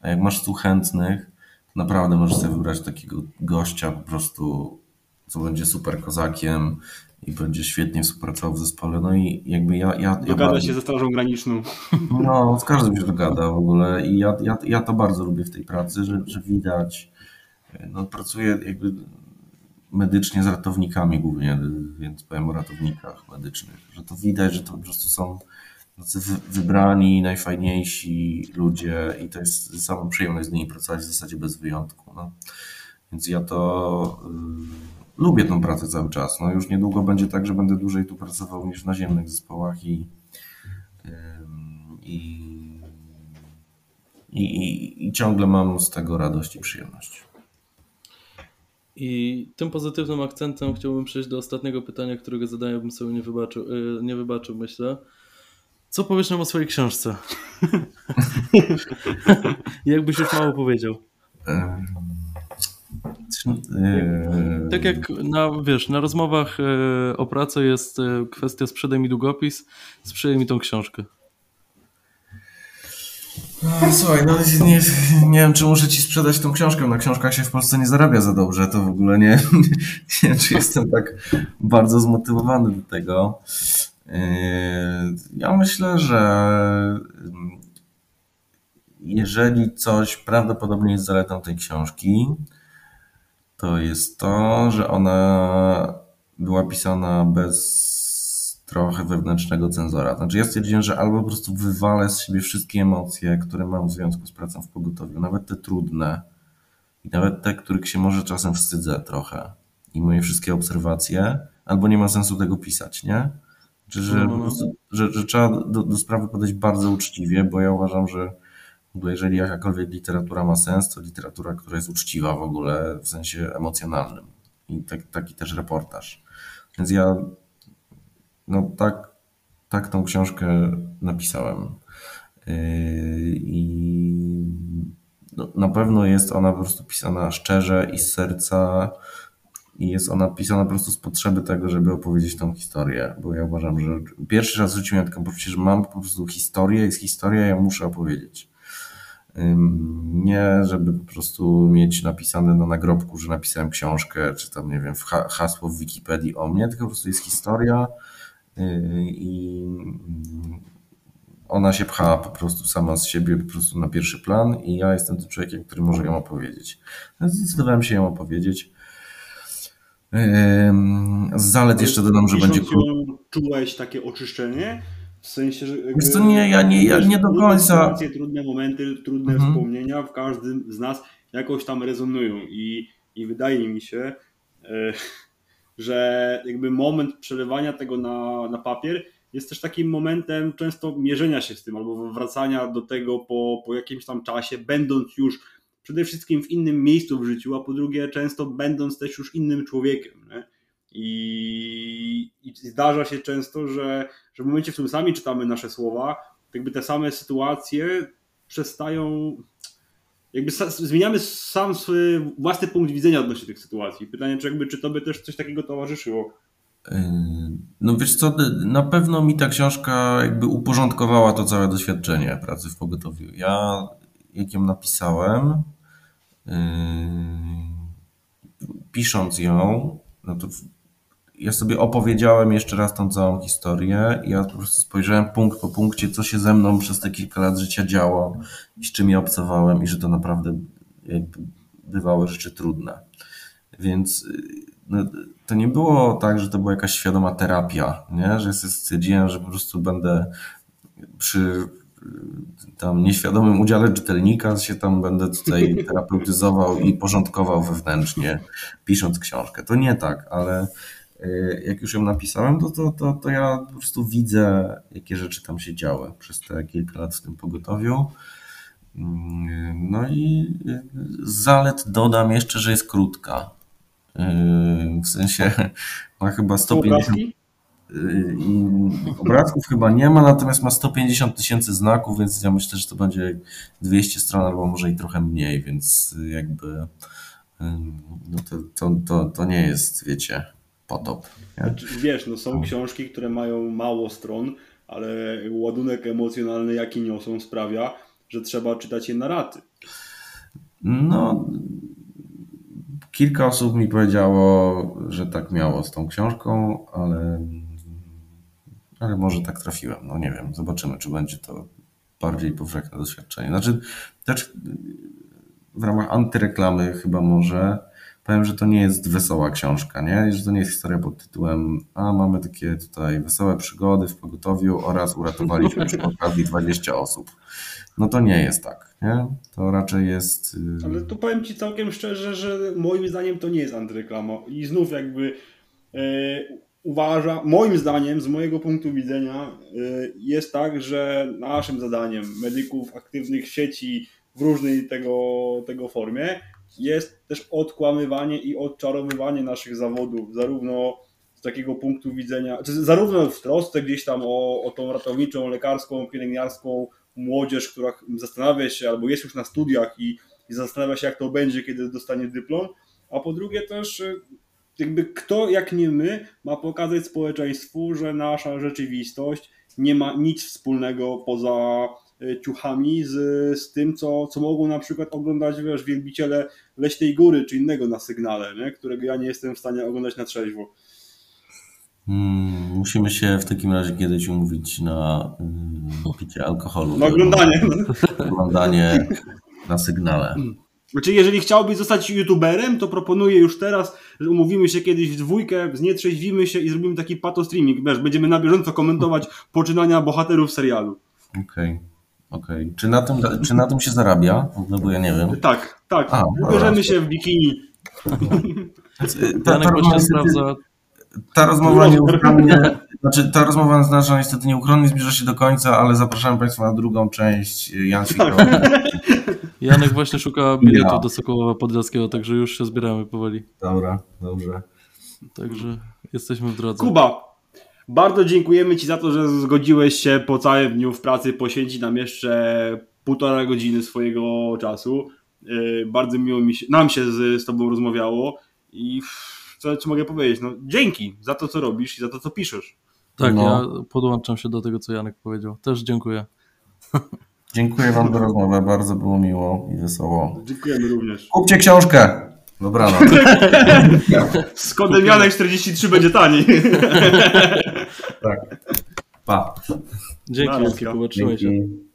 A jak masz stu chętnych, to naprawdę możesz sobie wybrać takiego gościa po prostu, co będzie super kozakiem, i będzie świetnie współpracował w zespole. No i jakby ja. ja dogada ja się ze Strażą Graniczną. No, z każdym się dogada w ogóle. I ja, ja, ja to bardzo lubię w tej pracy, że, że widać. No, pracuję jakby medycznie z ratownikami głównie, więc powiem o ratownikach medycznych, że to widać, że to po prostu są wybrani, najfajniejsi ludzie i to jest sama przyjemność z nimi pracować w zasadzie bez wyjątku. No. Więc ja to. Yy lubię tą pracę cały czas. No już niedługo będzie tak, że będę dłużej tu pracował niż w naziemnych zespołach i, i, i, i ciągle mam z tego radość i przyjemność. I tym pozytywnym akcentem chciałbym przejść do ostatniego pytania, którego zadaję, bym sobie nie wybaczył, y, nie wybaczył myślę. Co powiesz nam o swojej książce? Jakbyś już mało powiedział. Tak jak na, wiesz, na rozmowach e, o pracy jest e, kwestia sprzedaj mi długopis, sprzedaj mi tą książkę. No, słuchaj, no nie, nie wiem, czy muszę ci sprzedać tą książkę. Na książkach się w Polsce nie zarabia za dobrze. To w ogóle nie, nie wiem, czy jestem tak bardzo zmotywowany do tego. E, ja myślę, że jeżeli coś prawdopodobnie jest zaletą tej książki, to jest to, że ona była pisana bez trochę wewnętrznego cenzora. Znaczy ja stwierdziłem, że albo po prostu wywalę z siebie wszystkie emocje, które mam w związku z pracą w pogotowiu, nawet te trudne i nawet te, których się może czasem wstydzę trochę i moje wszystkie obserwacje, albo nie ma sensu tego pisać, nie? Czy, że, no, no. no. że, że trzeba do, do sprawy podejść bardzo uczciwie, bo ja uważam, że bo jeżeli jakakolwiek literatura ma sens, to literatura, która jest uczciwa w ogóle w sensie emocjonalnym. I tak, taki też reportaż. Więc ja no tak, tak tą książkę napisałem. Yy, I no, na pewno jest ona po prostu pisana szczerze i z serca. I jest ona pisana po prostu z potrzeby tego, żeby opowiedzieć tą historię. Bo ja uważam, że pierwszy raz w życiu taką poczucie, że mam po prostu historię, jest historia, ja muszę opowiedzieć. Nie, żeby po prostu mieć napisane na nagrobku, że napisałem książkę, czy tam, nie wiem, hasło w Wikipedii o mnie, tylko po prostu jest historia y, i ona się pcha po prostu sama z siebie po prostu na pierwszy plan i ja jestem tym człowiekiem, który może ją opowiedzieć. Zdecydowałem się ją opowiedzieć. Z zalet jeszcze dodam, że będzie. Czułeś takie oczyszczenie? W sensie, że. Wiesz co, nie, ja nie, ja nie do końca. Trudne trudne momenty, trudne mhm. wspomnienia w każdym z nas jakoś tam rezonują. I, i wydaje mi się, e, że jakby moment przelewania tego na, na papier jest też takim momentem często mierzenia się z tym, albo wracania do tego po, po jakimś tam czasie, będąc już przede wszystkim w innym miejscu w życiu, a po drugie często będąc też już innym człowiekiem. Nie? I, I, zdarza się często, że, że w momencie, w którym sami czytamy nasze słowa, jakby te same sytuacje przestają. Jakby zmieniamy sam swój własny punkt widzenia odnośnie tych sytuacji. Pytanie, czy, jakby, czy to by też coś takiego towarzyszyło? Yy, no wiesz co, na pewno mi ta książka jakby uporządkowała to całe doświadczenie pracy w pogotowiu. Ja, jak ją napisałem, yy, pisząc ją, no to ja sobie opowiedziałem jeszcze raz tą całą historię ja po prostu spojrzałem punkt po punkcie, co się ze mną przez te kilka lat życia działo i z czym ja obcowałem i że to naprawdę bywały rzeczy trudne. Więc no, to nie było tak, że to była jakaś świadoma terapia, nie? że stwierdziłem, że po prostu będę przy tam nieświadomym udziale czytelnika się tam będę tutaj terapeutyzował i porządkował wewnętrznie, pisząc książkę. To nie tak, ale jak już ją napisałem, to, to, to, to ja po prostu widzę, jakie rzeczy tam się działy przez te kilka lat w tym pogotowiu. Mm, no i z zalet dodam jeszcze, że jest krótka. Y, w sensie ma chyba 150. y, i obrazków chyba nie ma, natomiast ma 150 tysięcy znaków, więc ja myślę, że to będzie 200 stron albo może i trochę mniej, więc jakby no to, to, to, to nie jest, wiecie, potop. Znaczy, wiesz, no są książki, które mają mało stron, ale ładunek emocjonalny, jaki niosą, sprawia, że trzeba czytać je na raty. No, kilka osób mi powiedziało, że tak miało z tą książką, ale, ale może tak trafiłem. No nie wiem, zobaczymy, czy będzie to bardziej powszechne doświadczenie. Znaczy, też w ramach antyreklamy chyba może powiem, że to nie jest wesoła książka, nie? Że to nie jest historia pod tytułem a mamy takie tutaj wesołe przygody w pogotowiu oraz uratowaliśmy przy okazji 20 osób. No to nie jest tak, nie? To raczej jest... Y, Ale to powiem Ci całkiem szczerze, że moim zdaniem to nie jest antyreklama i znów jakby yy, uważa, moim zdaniem, z mojego punktu widzenia yy, jest tak, że naszym zadaniem medyków aktywnych sieci w różnej tego, tego formie jest też odkłamywanie i odczarowywanie naszych zawodów, zarówno z takiego punktu widzenia, zarówno w trosce gdzieś tam o, o tą ratowniczą, lekarską, pielęgniarską młodzież, która zastanawia się albo jest już na studiach i, i zastanawia się, jak to będzie, kiedy dostanie dyplom, a po drugie też y, jakby kto jak nie my ma pokazać społeczeństwu, że nasza rzeczywistość nie ma nic wspólnego poza ciuchami z, z tym, co, co mogą na przykład oglądać wiesz, wielbiciele Leśnej Góry czy innego na sygnale, nie? którego ja nie jestem w stanie oglądać na trzeźwo. Hmm, musimy się w takim razie kiedyś umówić na um, picie alkoholu. Na oglądanie. Oglądanie na sygnale. Znaczy, jeżeli chciałbyś zostać youtuberem, to proponuję już teraz, że umówimy się kiedyś w dwójkę, znietrzeźwimy się i zrobimy taki pato streaming. Będziemy na bieżąco komentować poczynania bohaterów serialu. Okej. Okay. Okej. Okay. Czy, na tym, czy na tym się zarabia? No bo ja nie wiem. Tak, tak. A, Ubierzemy się w bikini. Ta, ta, ta, sprawdza ta rozmowa nieuchronnie, znaczy ta rozmowa nasza niestety nieuchronnie zbliża się do końca, ale zapraszam Państwa na drugą część. Jan Janek właśnie szuka biletu ja. do Sokołowa Podlaskiego, także już się zbieramy powoli. Dobra, dobrze. Także jesteśmy w drodze. Kuba, bardzo dziękujemy Ci za to, że zgodziłeś się po całym dniu w pracy poświęcić nam jeszcze półtora godziny swojego czasu. Yy, bardzo miło mi się, nam się z, z Tobą rozmawiało i co, co mogę powiedzieć? No, dzięki za to, co robisz i za to, co piszesz. Tak, no. ja podłączam się do tego, co Janek powiedział. Też dziękuję. Dziękuję Wam za rozmowę, bardzo było miło i wesoło. Dziękujemy również. Kupcie książkę! Dobranoc. Z kodem Janek 43 będzie taniej. tak. Pa. Dzięki, Dzięki. Dzięki.